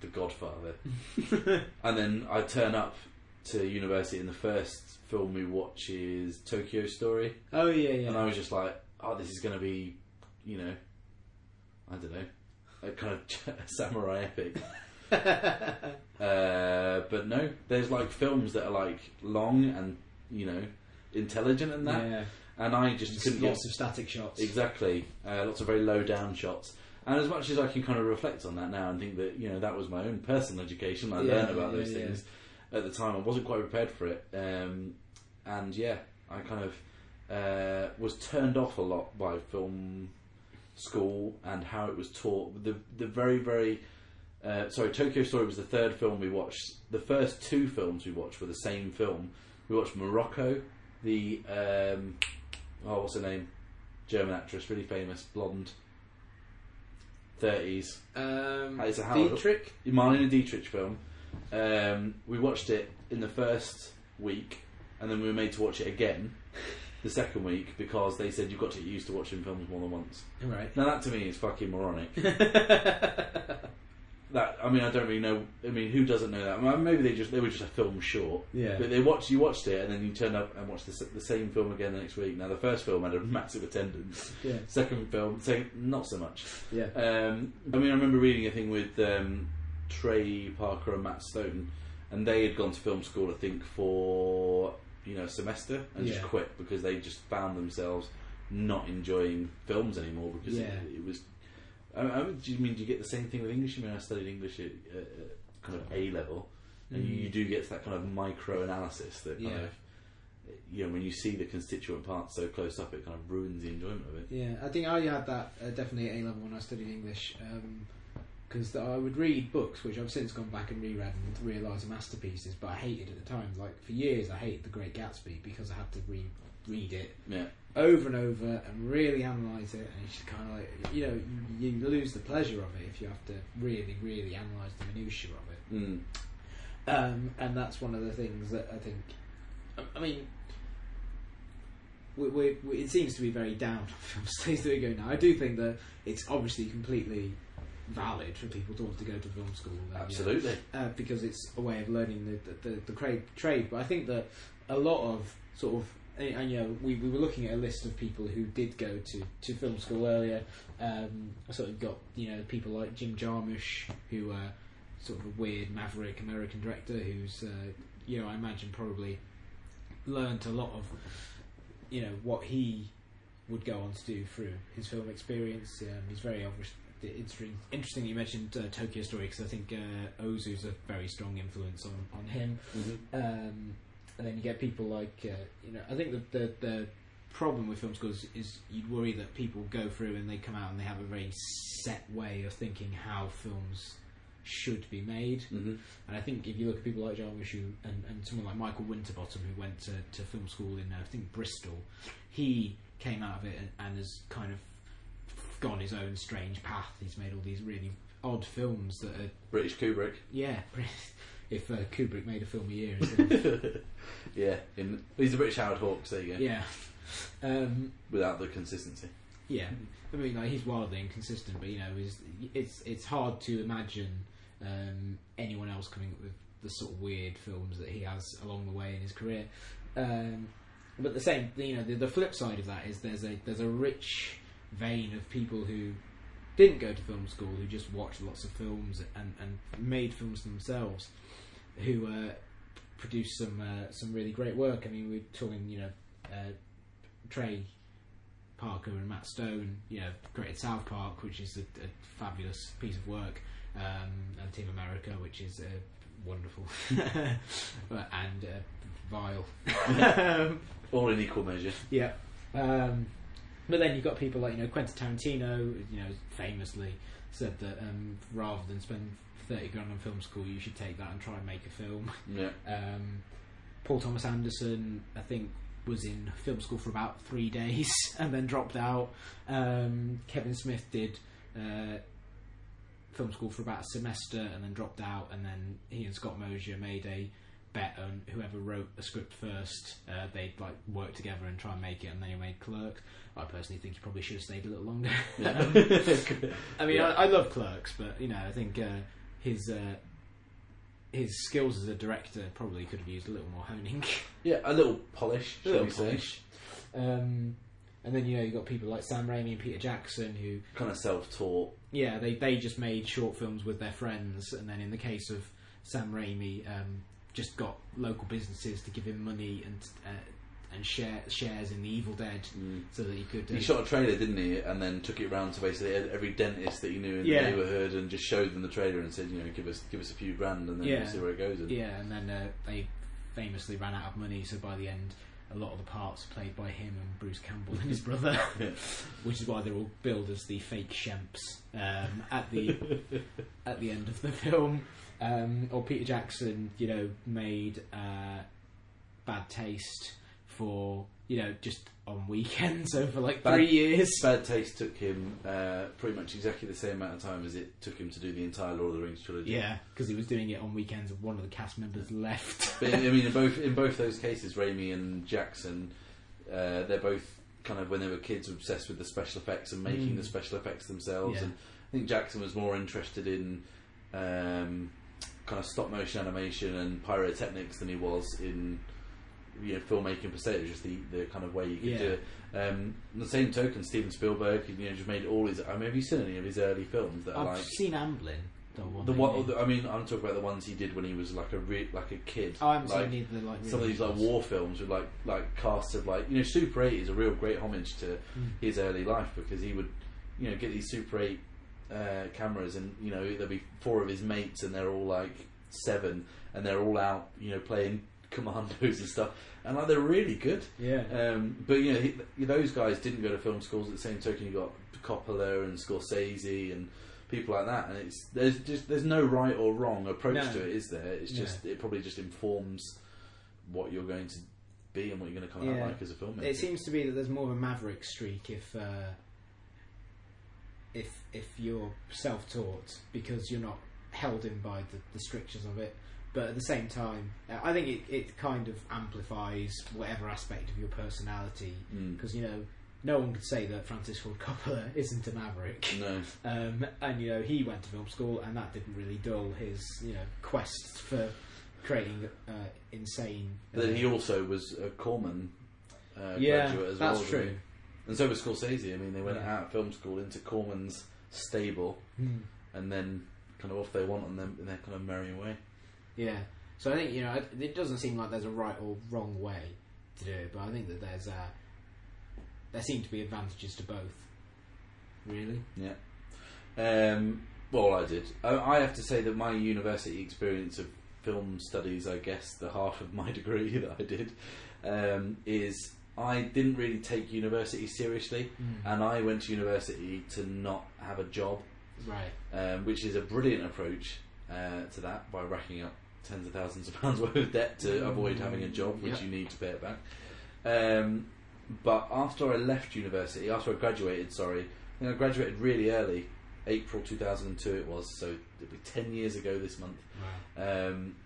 The Godfather, [LAUGHS] and then I turn up to university and the first film we watch is Tokyo Story, Oh yeah, yeah. and I was just like, oh, this is going to be, you know, I don't know, a kind of [LAUGHS] samurai epic. [LAUGHS] Uh, but no, there's like films that are like long and you know intelligent and that, yeah. And I just, Just couldn't get lots of static shots. exactly uh, lots of very low down shots. And as much as I can kind of reflect on that now and think that you know that was my own personal education, I Yeah, learned about yeah, those yeah. things at the time. I wasn't quite prepared for it, um, and yeah, I kind of uh, was turned off a lot by film school and how it was taught. The the very very uh, sorry, Tokyo Story was the third film we watched. The first two films we watched were the same film. We watched Morocco, the um, oh what's her name, German actress, really famous, blonde, thirties. Um, It's a Howard- Dietrich. Marlene Dietrich film. Um, we watched it in the first week, and then we were made to watch it again the second week because they said you've got to get used to watching films more than once. Right. Now that to me is fucking moronic. [LAUGHS] That I mean, I don't really know. I mean, who doesn't know that? I mean, maybe they just they were just a film short. Yeah. But they watched you watched it, and then you turned up and watched the, the same film again the next week. Now the first film had a massive attendance. Yeah. Second film, second, not so much. Yeah. Um, I mean, I remember reading a thing with um, Trey Parker and Matt Stone, and they had gone to film school, I think, for you know a semester and just quit because they just found themselves not enjoying films anymore because Yeah. it, it was. I, I, do you mean do you get the same thing with English? I mean, I studied English at, at, kind of A level, and you, Mm. you do get to that kind of micro analysis that kind Yeah. of. You know, when you see the constituent parts so close up, it kind of ruins the enjoyment of it. Yeah, I think I had that uh, definitely at A level when I studied English. Because I would read books, which I've since gone back and reread and realised are masterpieces, but I hated at the time. Like for years, I hated The Great Gatsby because I had to read read it Yeah, over and over and really analyse it, and it's just kind of like you know you, you lose the pleasure of it if you have to really, really analyse the minutiae of it. mm. Um, and that's one of the things that I think. I- I mean, we, we, we, it seems to be very down on film studies that we go now. I do think that it's obviously completely valid for people to want to go to film school. you know, absolutely. uh, because it's a way of learning the the, the, the trade, trade. But I think that a lot of sort of and, you know we, we were looking at a list of people who did go to, to film school earlier. Um, I sort of got you know people like Jim Jarmusch who uh, sort of a weird maverick American director who's uh, you know I imagine probably learnt a lot of you know what he would go on to do through his film experience. Um, he's very obvious. Interesting, interesting you mentioned uh, Tokyo Story because I think uh, Ozu's a very strong influence on, on him. Mm-hmm. Um, and then you get people like uh, you know I think the, the the problem with film schools is you'd worry that people go through and they come out and they have a very set way of thinking how films should be made. Mm-hmm. And I think if you look at people like John Wishu and, and someone like Michael Winterbottom, who went to, to film school in, uh, I think, Bristol, he came out of it and, and has kind of gone his own strange path. He's made all these really odd films that are, British Kubrick. yeah, [LAUGHS] if uh, Kubrick made a film a year. [LAUGHS] yeah, in, he's the British Howard Hawks. There you go. yeah. Um, Without the consistency. Yeah, I mean, like, he's wildly inconsistent, but you know, is it's it's hard to imagine um, anyone else coming up with the sort of weird films that he has along the way in his career. Um, but the same, you know, the, the flip side of that is there's a there's a rich vein of people who didn't go to film school, who just watched lots of films and, and made films themselves, who uh, produced some uh, some really great work. I mean, we're talking, you know, uh, Trey Parker and Matt Stone, you know, created South Park, which is a, a fabulous piece of work, um, and Team America, which is uh, wonderful, [LAUGHS] and uh, vile. [LAUGHS] All in equal measure. Yeah. Um, but then you've got people like, you know, Quentin Tarantino, you know, famously said that um, rather than spend 30 grand on film school, you should take that and try and make a film. Yeah. Um, Paul Thomas Anderson, I think, was in film school for about three days [LAUGHS] and then dropped out. Um, Kevin Smith did uh, film school for about a semester and then dropped out. And then he and Scott Mosier made a bet on whoever wrote a script first, uh, they'd like work together and try and make it. And then he made Clerks. I personally think he probably should have stayed a little longer. [LAUGHS] I mean, Yeah. I, I love Clerks, but you know, I think uh, his uh, his skills as a director probably could have used a little more honing, [LAUGHS] Yeah, a little polish, a shall little we say? polish. Um, and then you know you've got people like Sam Raimi and Peter Jackson who, Kind of self-taught. yeah, they they just made short films with their friends, and then in the case of Sam Raimi, um, just got local businesses to give him money and uh, and share shares in the Evil Dead, Mm. so that he could. Uh, He shot a trailer, didn't he? And then took it round to basically every dentist that he knew in Yeah. the neighbourhood, and just showed them the trailer and said, you know, give us give us a few grand, and then Yeah. we'll see where it goes. And Yeah, and then uh, they famously ran out of money, so by the end, a lot of the parts are played by him and Bruce Campbell and his [LAUGHS] brother, Yeah. [LAUGHS] which is why they're all billed as the fake Shemps um, at the [LAUGHS] at the end of the film. Um, or Peter Jackson, you know, made uh, Bad Taste for you know just on weekends [LAUGHS] over like Bad- three years. Bad Taste took him uh, pretty much exactly the same amount of time as it took him to do the entire Lord of the Rings trilogy. Yeah, because he was doing it on weekends, and one of the cast members left. [LAUGHS] But I mean, in both in both those cases, Raimi and Jackson, uh, they're both kind of when they were kids obsessed with the special effects and making Mm. the special effects themselves. Yeah. And I think Jackson was more interested in um, kind of stop motion animation and pyrotechnics than he was in you know filmmaking per se. It was just the, the kind of way you could Yeah. do it. Um, the same token, Steven Spielberg, you know, just made all his. I mean, have you seen any of his early films that are I've like? seen Amblin. The one. The one, the- I mean, I'm talking about the ones he did when he was like a re- like a kid. Oh, I haven't like, seen either. Like some of these like war films with like like casts of like you know Super Eight is a real great homage to Mm. his early life because he would you know get these Super Eight uh, cameras and you know there'll be four of his mates and they're all like seven and they're all out you know playing commandos and stuff and like they're really good. Yeah. Um, but you know he, those guys didn't go to film schools. At the same token, you got Coppola and Scorsese and people like that, and it's there's just there's no right or wrong approach No. to it, is there? It's just it probably just informs what you're going to be and what you're going to come Yeah. out like as a filmmaker. It seems to be that there's more of a maverick streak if uh, if if you're self-taught because you're not held in by the, the strictures of it. But at the same time, uh, I think it, it kind of amplifies whatever aspect of your personality Mm. because you know no one could say that Francis Ford Coppola [LAUGHS] isn't a maverick. No, Um, and you know he went to film school, and that didn't really dull his you know quest for creating uh, insane. but then he also was a Corman uh, yeah, graduate as that's well. true. And so was Scorsese. I mean, they went Yeah. out of film school into Corman's stable, Hmm. and then kind of off they went on them, and they're kind of merry away. Yeah. So I think you know it- it doesn't seem like there's a right or wrong way to do it, but I think that there's uh, there seem to be advantages to both. Really. Yeah. Um, well, I did. I, I have to say that my university experience of film studies, I guess the half of my [LAUGHS] degree that I did, um, is I didn't really take university seriously, and I went to university to not have a job, right. um, which is a brilliant approach uh, to that by racking up tens of thousands of pounds [LAUGHS] worth of debt to avoid having a job, which Yeah. you need to pay it back. Um, but after I left university, after I graduated, sorry, I think I graduated really early, April 2002 it was, so it'll be 10 years ago this month. Right. Um,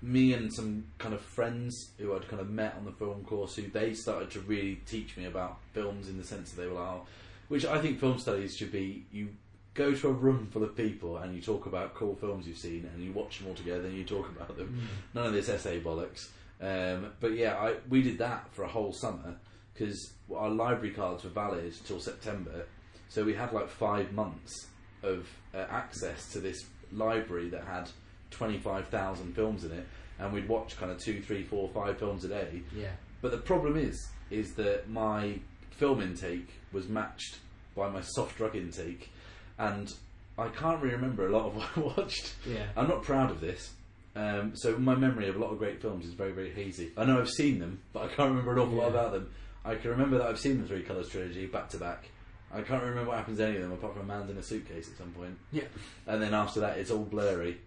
me and some kind of friends who I'd kind of met on the film course, who they started to really teach me about films in the sense that they were like, oh, which I think film studies should be you go to a room full of people and you talk about cool films you've seen and you watch them all together and you talk [LAUGHS] about them. Mm. None of this essay bollocks. Um, but yeah, I, we did that for a whole summer because our library cards were valid till September. So we had like five months of uh, access to this library that had twenty five thousand films in it, and we'd watch kind of two, three, four, five films a day. Yeah. But the problem is, is that my film intake was matched by my soft drug intake, and I can't really remember a lot of [LAUGHS] what I watched. Yeah. I'm not proud of this. Um, so my memory of a lot of great films is very, very hazy. I know I've seen them, but I can't remember an awful lot about them. I can remember that I've seen the Three Colours trilogy back to back. I can't remember what happens to any of them apart from a man's in a suitcase at some point. Yeah. And then after that, it's all blurry.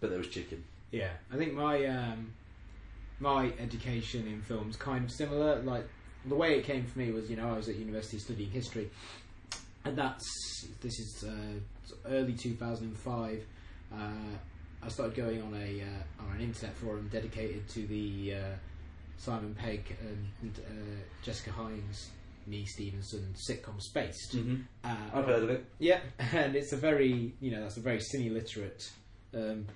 But there was chicken. Yeah, I think my um, my education in films kind of similar. Like the way it came for me was, you know, I was at university studying history, and that's this is uh, early two thousand and five. Uh, I started going on a uh, on an internet forum dedicated to the uh, Simon Pegg and uh, Jessica Hynes, Nee Stevenson sitcom Spaced. Mm-hmm. Uh, I've heard of it. yeah, [LAUGHS] and it's a very, you know, that's a very cine literate um,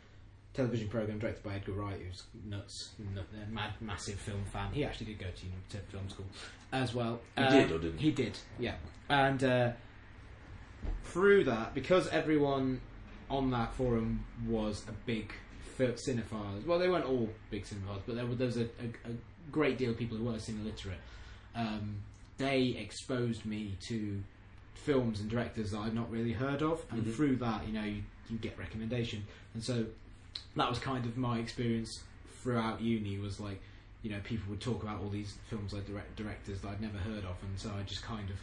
television program directed by Edgar Wright, who's nuts, nut, a mad, massive film fan. He actually did go to, uni- to film school as well. He Uh, did or didn't he? He did, yeah. And uh, through that, because everyone on that forum was a big fi- cinephile, well, they weren't all big cinephiles, but there, were, there was a, a, a great deal of people who were cine literate. Um, they exposed me to films and directors that I'd not really heard of, and Mhm. through that, you know, you, you get recommendation, and so that was kind of my experience throughout uni. Was like, you know, people would talk about all these films like direct directors that I'd never heard of, and so I just kind of,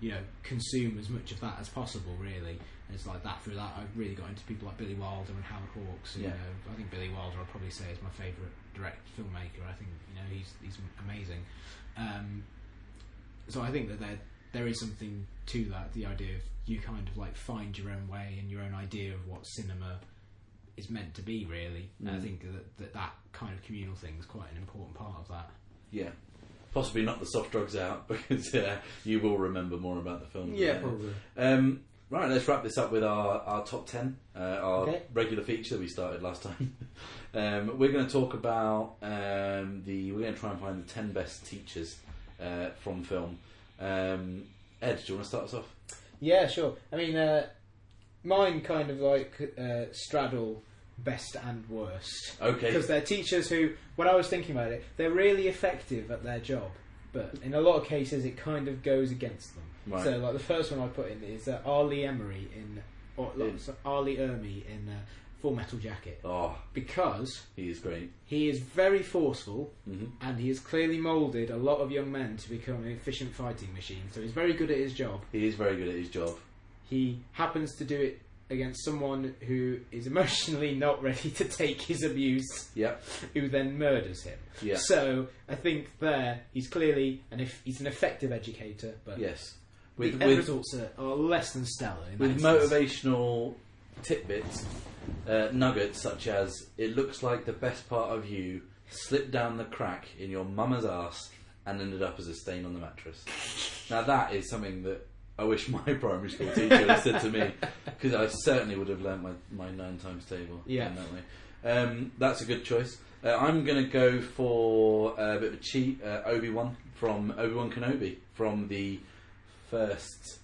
you know, consume as much of that as possible, really. And it's like that through that I really got into people like Billy Wilder and Howard Hawks. And, Yeah. You know, I think Billy Wilder I'd probably say is my favourite direct filmmaker. I think you know he's he's amazing. Um, so I think that there there is something to that. The idea of you kind of like find your own way and your own idea of what cinema is meant to be, really. And I Mm. think that, that that kind of communal thing is quite an important part of that. Yeah. Possibly not the soft drugs out [LAUGHS] because uh, you will remember more about the film. Yeah, probably. Um, right, let's wrap this up with our, our top 10, uh, our Okay. regular feature that we started last time. [LAUGHS] um, we're going to talk about um, the, we're going to try and find the 10 best teachers uh, from film. Um, Ed, do you want to start us off? Yeah, sure. I mean, uh, mine kind of like uh, straddle best and worst. Okay. Because they're teachers who, when I was thinking about it, they're really effective at their job, but in a lot of cases it kind of goes against them. Right. So, like the first one I put in is uh, Arlie Emery in, or like, In- so R. Lee Ermey in uh, Full Metal Jacket, Oh, because he is great. he is very forceful hmm and he has clearly moulded a lot of young men to become an efficient fighting machine. So he's very good at his job. He is very good at his job. He happens to do it against someone who is emotionally not ready to take his abuse, Yep. who then murders him. Yeah. So I think there he's clearly an eff- he's an effective educator, but Yes. the With, end with, results are, are less than stellar. In with instance. motivational tidbits, uh, nuggets such as it looks like the best part of you slipped down the crack in your mama's ass and ended up as a stain on the mattress. Now that is something that I wish my [LAUGHS] primary school teacher had said to me because I certainly would have learnt my, my nine times table Yeah. in that way. Um, that's a good choice. Uh, I'm going to go for a bit of a cheat. Uh, Obi Wan from Obi Wan Kenobi from the first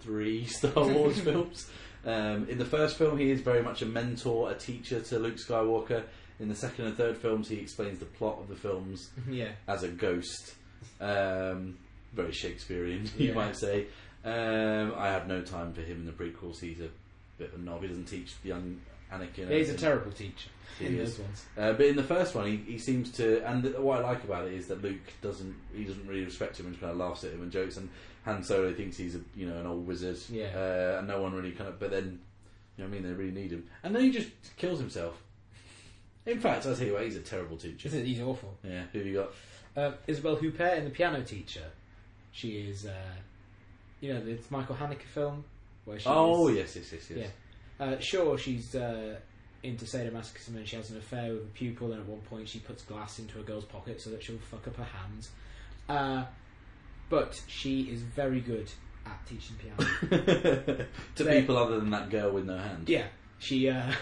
three [LAUGHS] Star Wars [LAUGHS] films. Um, in the first film, he is very much a mentor, a teacher to Luke Skywalker. In the second and third films, he explains the plot of the films yeah, as a ghost. Um, very Shakespearean, [LAUGHS] you Yeah. might say. Um, I have no time for him in the prequels. He's a bit of a knob. He doesn't teach young Anakin. he's a terrible teacher He in is. those ones. Uh, but in the first one, he, he seems to, and th- what I like about it is that Luke doesn't, he doesn't really respect him and just kind of laughs at him and jokes, and Han Solo thinks he's a, you know, an old wizard, Yeah. uh, and no one really kind of, but then, you know, what I mean, they really need him, and then he just kills himself. In fact, I'll tell you what, he's a terrible teacher. He's awful. Yeah, who have you got? Uh, Isabelle Huppert in The Piano Teacher. She is, uh, you know, the Michael Haneke film where she Oh is, yes, yes, yes, yes. Yeah. Uh, sure, she's uh, into sadomasochism and she has an affair with a pupil, and at one point she puts glass into a girl's pocket so that she'll fuck up her hands. Uh, but she is very good at teaching piano. [LAUGHS] to They- people other than that girl with no hand. yeah, she uh,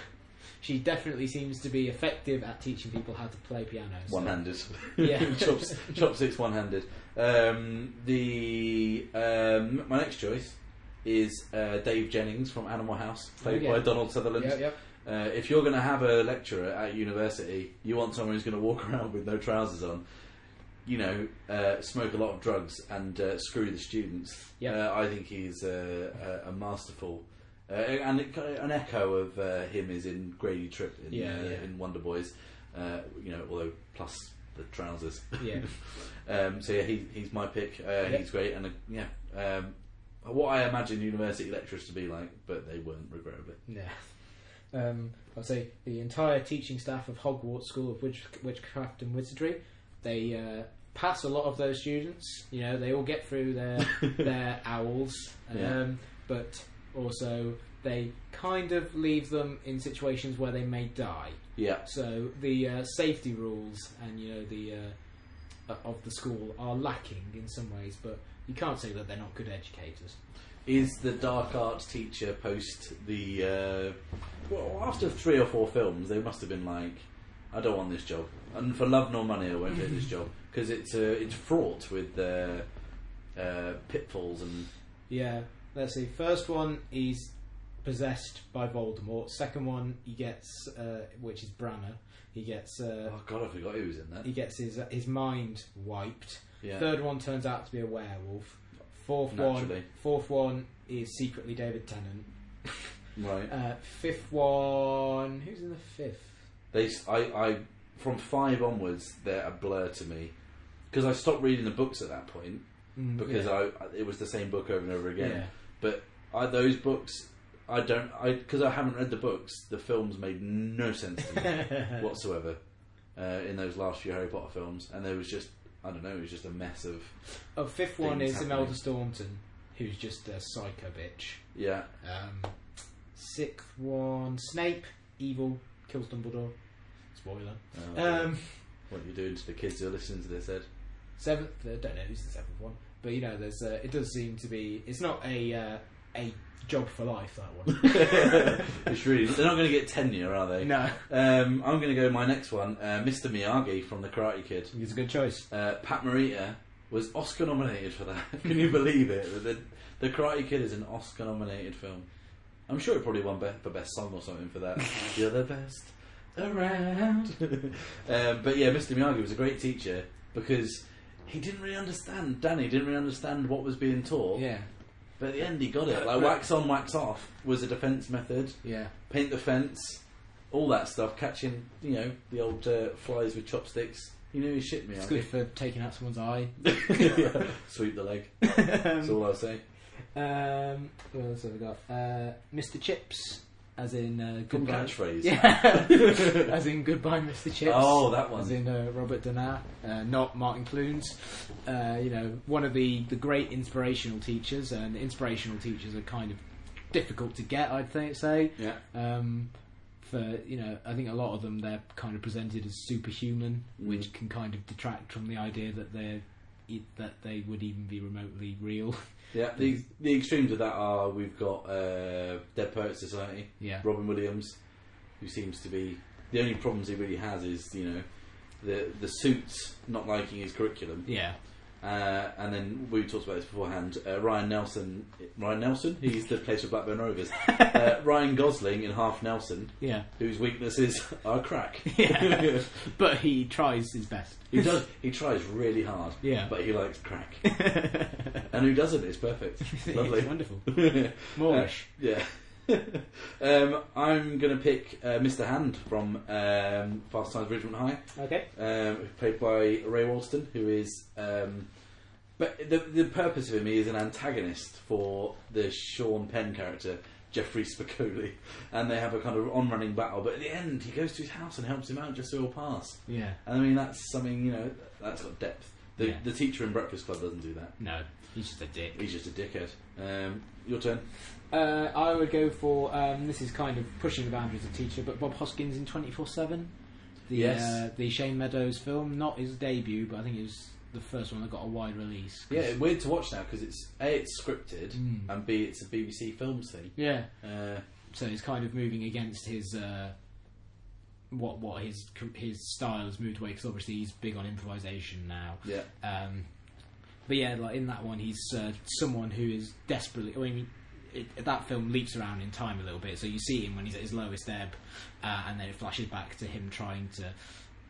she definitely seems to be effective at teaching people how to play piano. so- One-handed. Yeah. [LAUGHS] Chops, chopsticks one-handed. Um, the um, my next choice is uh, Dave Jennings from Animal House, played Oh, yeah. by Donald Sutherland. Yep, yep. Uh, if you're going to have a lecturer at university, you want someone who's going to walk [LAUGHS] around with no trousers on, you know, uh, smoke a lot of drugs and uh, screw the students. Yep. Uh, I think he's uh, a, a masterful. Uh, and it, an echo of uh, him is in Grady Tripp in, Yeah, uh, yeah. in Wonder Boys, uh, you know, although plus the trousers. Yeah. [LAUGHS] um, so yeah, he, he's my pick. Uh, Yep. He's great, and uh, yeah, um, what I imagine university lecturers to be like, but they weren't, regrettably. Yeah. Um, I'd say the entire teaching staff of Hogwarts School of Witch- Witchcraft and Wizardry, they uh, pass a lot of those students. You know, they all get through their [LAUGHS] their owls, um, Yeah. but also they kind of leave them in situations where they may die. Yeah, So the uh, safety rules and you know the uh, uh, of the school are lacking in some ways, but you can't say that they're not good educators. is the dark arts teacher post the uh, well after three or four films they must have been like I don't want this job and for love nor money I won't take this [LAUGHS] job because it's uh, it's fraught with uh, uh, pitfalls and Yeah, let's see. First one he's possessed by Voldemort. Second one he gets, uh, which is Branagh. He gets uh, oh god I forgot who was in that he gets his uh, his mind wiped. yeah Third one turns out to be a werewolf. Fourth one, Naturally. fourth one is secretly David Tennant. right Uh, fifth one, who's in the fifth? they I, I from five onwards they're a blur to me because I stopped reading the books at that point Mm, because yeah. I it was the same book over and over again Yeah. But I, those books, I don't, I because I haven't read the books. The films made no sense to me [LAUGHS] whatsoever uh, in those last few Harry Potter films, and there was just, I don't know, it was just a mess of, Oh, fifth one is happening. Imelda Staunton, who's just a psycho bitch. yeah, Um, sixth one, Snape, evil, kills Dumbledore. Spoiler. uh, Um, what you're doing to the kids who are listening to this, Ed. seventh, uh, don't know who's the seventh one, but you know, there's uh, it does seem to be. It's not a uh, a job for life that one. [LAUGHS] it's really, they're not going to get tenure, are they? no, Um, I'm going to go my next one, uh, Mr. Miyagi from The Karate Kid. it's a good choice. Uh, Pat Morita was Oscar nominated for that. [LAUGHS] Can you believe it? The, the Karate Kid is an Oscar nominated film. I'm sure it probably won be- for best song or something for that. [LAUGHS] You're the best around. um, but yeah, Mr. Miyagi was a great teacher because he didn't really understand. Danny didn't really understand what was being taught. Yeah, But at the end, he got it. Like wax on, wax off was a defence method. yeah, Paint the fence, all that stuff. Catching, you know, the old uh, flies with chopsticks. You know, he shit Miyagi. it's good for taking out someone's eye. [LAUGHS] [LAUGHS] Yeah. Sweep the leg. That's all I'll say. Um, what else have we got? Uh, Mr. Chips, as in uh, Good goodbye. catchphrase. Yeah, [LAUGHS] as in goodbye, Mr. Chips. Oh, that one. As in uh, Robert Donat, uh, not Martin Clunes. Uh, you know, one of the, the great inspirational teachers, and inspirational teachers are kind of difficult to get, I'd think, say. Yeah. Um, for you know, I think a lot of them they're kind of presented as superhuman, Mm. which can kind of detract from the idea that they're that they would even be remotely real. Yeah. The the extremes of that are we've got uh, Dead Poets Society, yeah, Robin Williams, who seems to be the only problems he really has is you know the the suits not liking his curriculum, yeah, uh, and then we talked about this beforehand. Uh, Ryan Nelsen, Ryan Nelsen, he's the place for Blackburn Rovers. [LAUGHS] Uh, Ryan Gosling in Half Nelson, yeah. whose weaknesses [LAUGHS] are crack. [LAUGHS] Yeah. But he tries his best. he does. He tries really hard. Yeah. but he likes crack. And who doesn't? It's perfect. Lovely. It's wonderful. Uh, Moorish. yeah. [LAUGHS] um, I'm going to pick uh, Mr. Hand from um, Fast Times Ridgemont High, okay. um, played by Ray Walston, who is. Um, but the the purpose of him he is an antagonist for the Sean Penn character. Jeffrey Spicoli, and they have a kind of on-running battle. But at the end, he goes to his house and helps him out just so he'll pass. Yeah. And I mean, that's something you know that's got depth. The Yeah. the teacher in Breakfast Club doesn't do that. No, he's just a dick. He's just a dickhead. Um, your turn. Uh, I would go for um, this is kind of pushing the boundaries of teacher, but Bob Hoskins in Twenty Four Seven. The Yes. uh, the Shane Meadows film, not his debut, but I think it was the first one that got a wide release. 'Cause- Yeah, weird to watch now because it's a it's scripted Mm. and b it's a BBC Films thing. yeah. Uh, So he's kind of moving against his uh, what what his his style has moved away because obviously he's big on improvisation now. Yeah. Um, but yeah, like in that one, he's uh, someone who is desperately. I mean, it, that film leaps around in time a little bit, so you see him when he's at his lowest ebb, uh, and then it flashes back to him trying to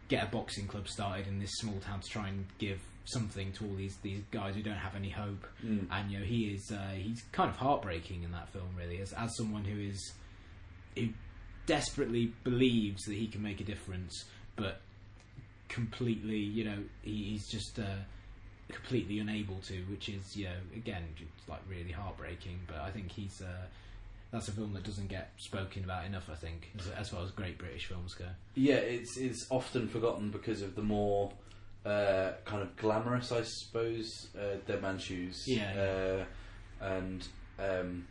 get a boxing club started in this small town to try and give something to all these these guys who don't have any hope. Mm. And you know, he is uh, he's kind of heartbreaking in that film, really, as as someone who is who desperately believes that he can make a difference, but completely, you know, he, he's just. Uh, completely unable to, which is you know again just like really heartbreaking. But I think he's uh, that's a film that doesn't get spoken about enough. I think as, as far as great British films go. Yeah, it's it's often forgotten because of the more uh, kind of glamorous, I suppose, uh, Dead Man's Shoes. Yeah, Uh, and um,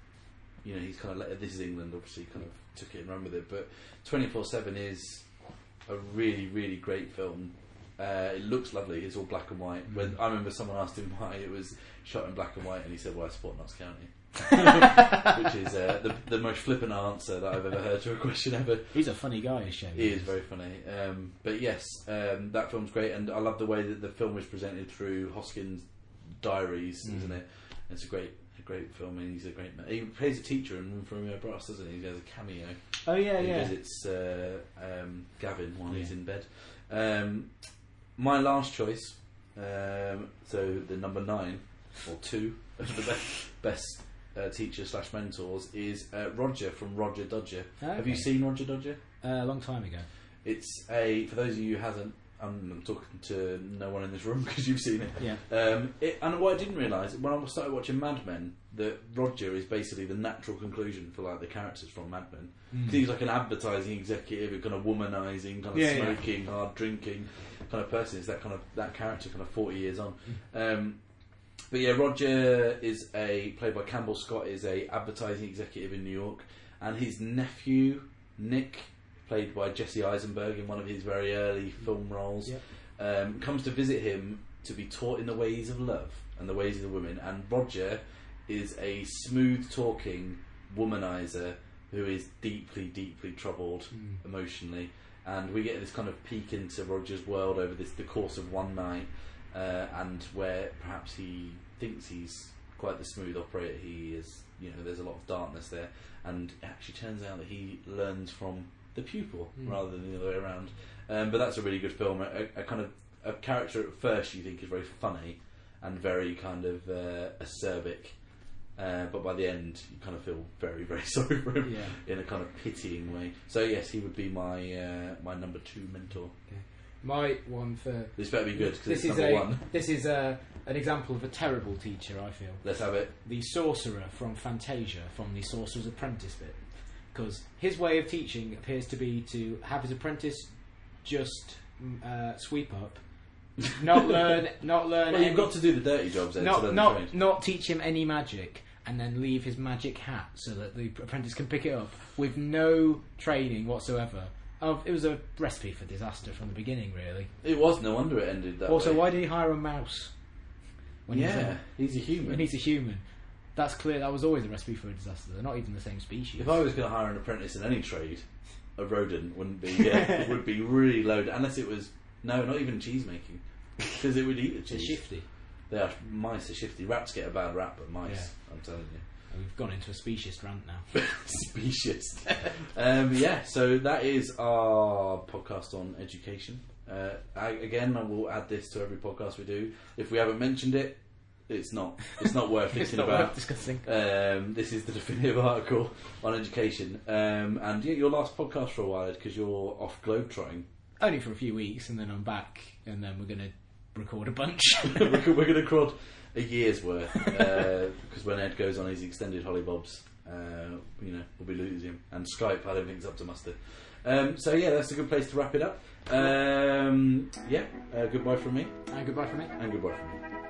you know he's kind of let, this is England, obviously, kind of took it and ran with it. But Twenty Four Seven is a really really great film. Uh, it looks lovely. It's all black and white. Mm. When I remember someone asked him why it was shot in black and white, and he said, "Well, I support Notts County," [LAUGHS] which is uh, the, the most flippant answer that I've ever heard to a question ever. He's a funny guy, is Shane. He is very funny. Um, but yes, um, that film's great, and I love the way that the film is presented through Hoskins' diaries, Mm. isn't it? It's a great, a great film, and he's a great man. He plays a teacher in Room for Romeo Brass, doesn't he? He has a cameo. Oh yeah, he yeah. visits uh, um, Gavin while he's in bed. My last choice, um, so the number nine or two [LAUGHS] of the best, best uh, teacher slash mentors is uh, Roger from Roger Dodger. Have you seen Roger Dodger? Uh, a long time ago. It's a for those of you who hasn't. I'm, I'm talking to no one in this room [LAUGHS] because you've seen it. Yeah. Um, it. And what I didn't realise when I started watching Mad Men that Roger is basically the natural conclusion for like the characters from Mad Men. Mm. He's like an advertising executive, a kind of womanising, kind of Yeah, yeah. smoking, hard drinking kind of person. Is that kind of that character kind of forty years on? Mm. Um, but yeah, Roger is a played by Campbell Scott is a advertising executive in New York, and his nephew Nick, played by Jesse Eisenberg in one of his very early film roles, Yep. um, comes to visit him to be taught in the ways of love and the ways of the women. And Roger is a smooth talking womanizer who is deeply, deeply troubled Mm. emotionally. And we get this kind of peek into Roger's world over this the course of one night, uh, and where perhaps he thinks he's quite the smooth operator he is. You know, there's a lot of darkness there, and it actually turns out that he learns from the pupil Mm. rather than the other way around. Um, but that's a really good film. A, a kind of a character at first you think is very funny and very kind of uh, acerbic, uh, but by the end you kind of feel very, very sorry for him Yeah. in a kind of pitying way. So yes, he would be my uh, my number two mentor. My one for This better be good because this is number a one. [LAUGHS] this is a an example of a terrible teacher. I feel Let's have it. the sorcerer from Fantasia from the Sorcerer's Apprentice bit because his way of teaching appears to be to have his apprentice just mm, uh, sweep up, not learn, not learn. Well, you've got to do the dirty jobs then. to not learn not not teach him any magic and then leave his magic hat so that the apprentice can pick it up with no training whatsoever. Of it was a recipe for disaster from the beginning, really. It was no wonder it ended that also, way. why did he hire a mouse? he's yeah, a- he's a human. when he's a human. That's clear. That was always a recipe for a disaster. They're not even the same species. If I was going to hire an apprentice in any trade, a rodent wouldn't be. Yeah, it [LAUGHS] would be really loaded. Unless it was no, not even cheese making, because it would eat the They're cheese. shifty. They are mice are shifty. Rats get a bad rap, but mice. I'm telling you. We've gone into a specious rant now. [LAUGHS] Specious. um, yeah, so that is our podcast on education. Uh, I, again, I will add this to every podcast we do. If we haven't mentioned it, it's not. It's not worth [LAUGHS] it's thinking not about. worth discussing. Um, this is the definitive [LAUGHS] article on education. Um, and yeah, your last podcast for a while because you're off globe globetrotting. Only for a few weeks, and then I'm back, and then we're going to record a bunch. [LAUGHS] we're, going to record a year's worth because when Ed goes on his extended hollybobs, uh, you know, we'll be losing him. And Skype, I don't think, is up to muster. Um, so yeah, that's a good place to wrap it up. Um, yeah, uh, goodbye from me, and goodbye from me. and goodbye from me.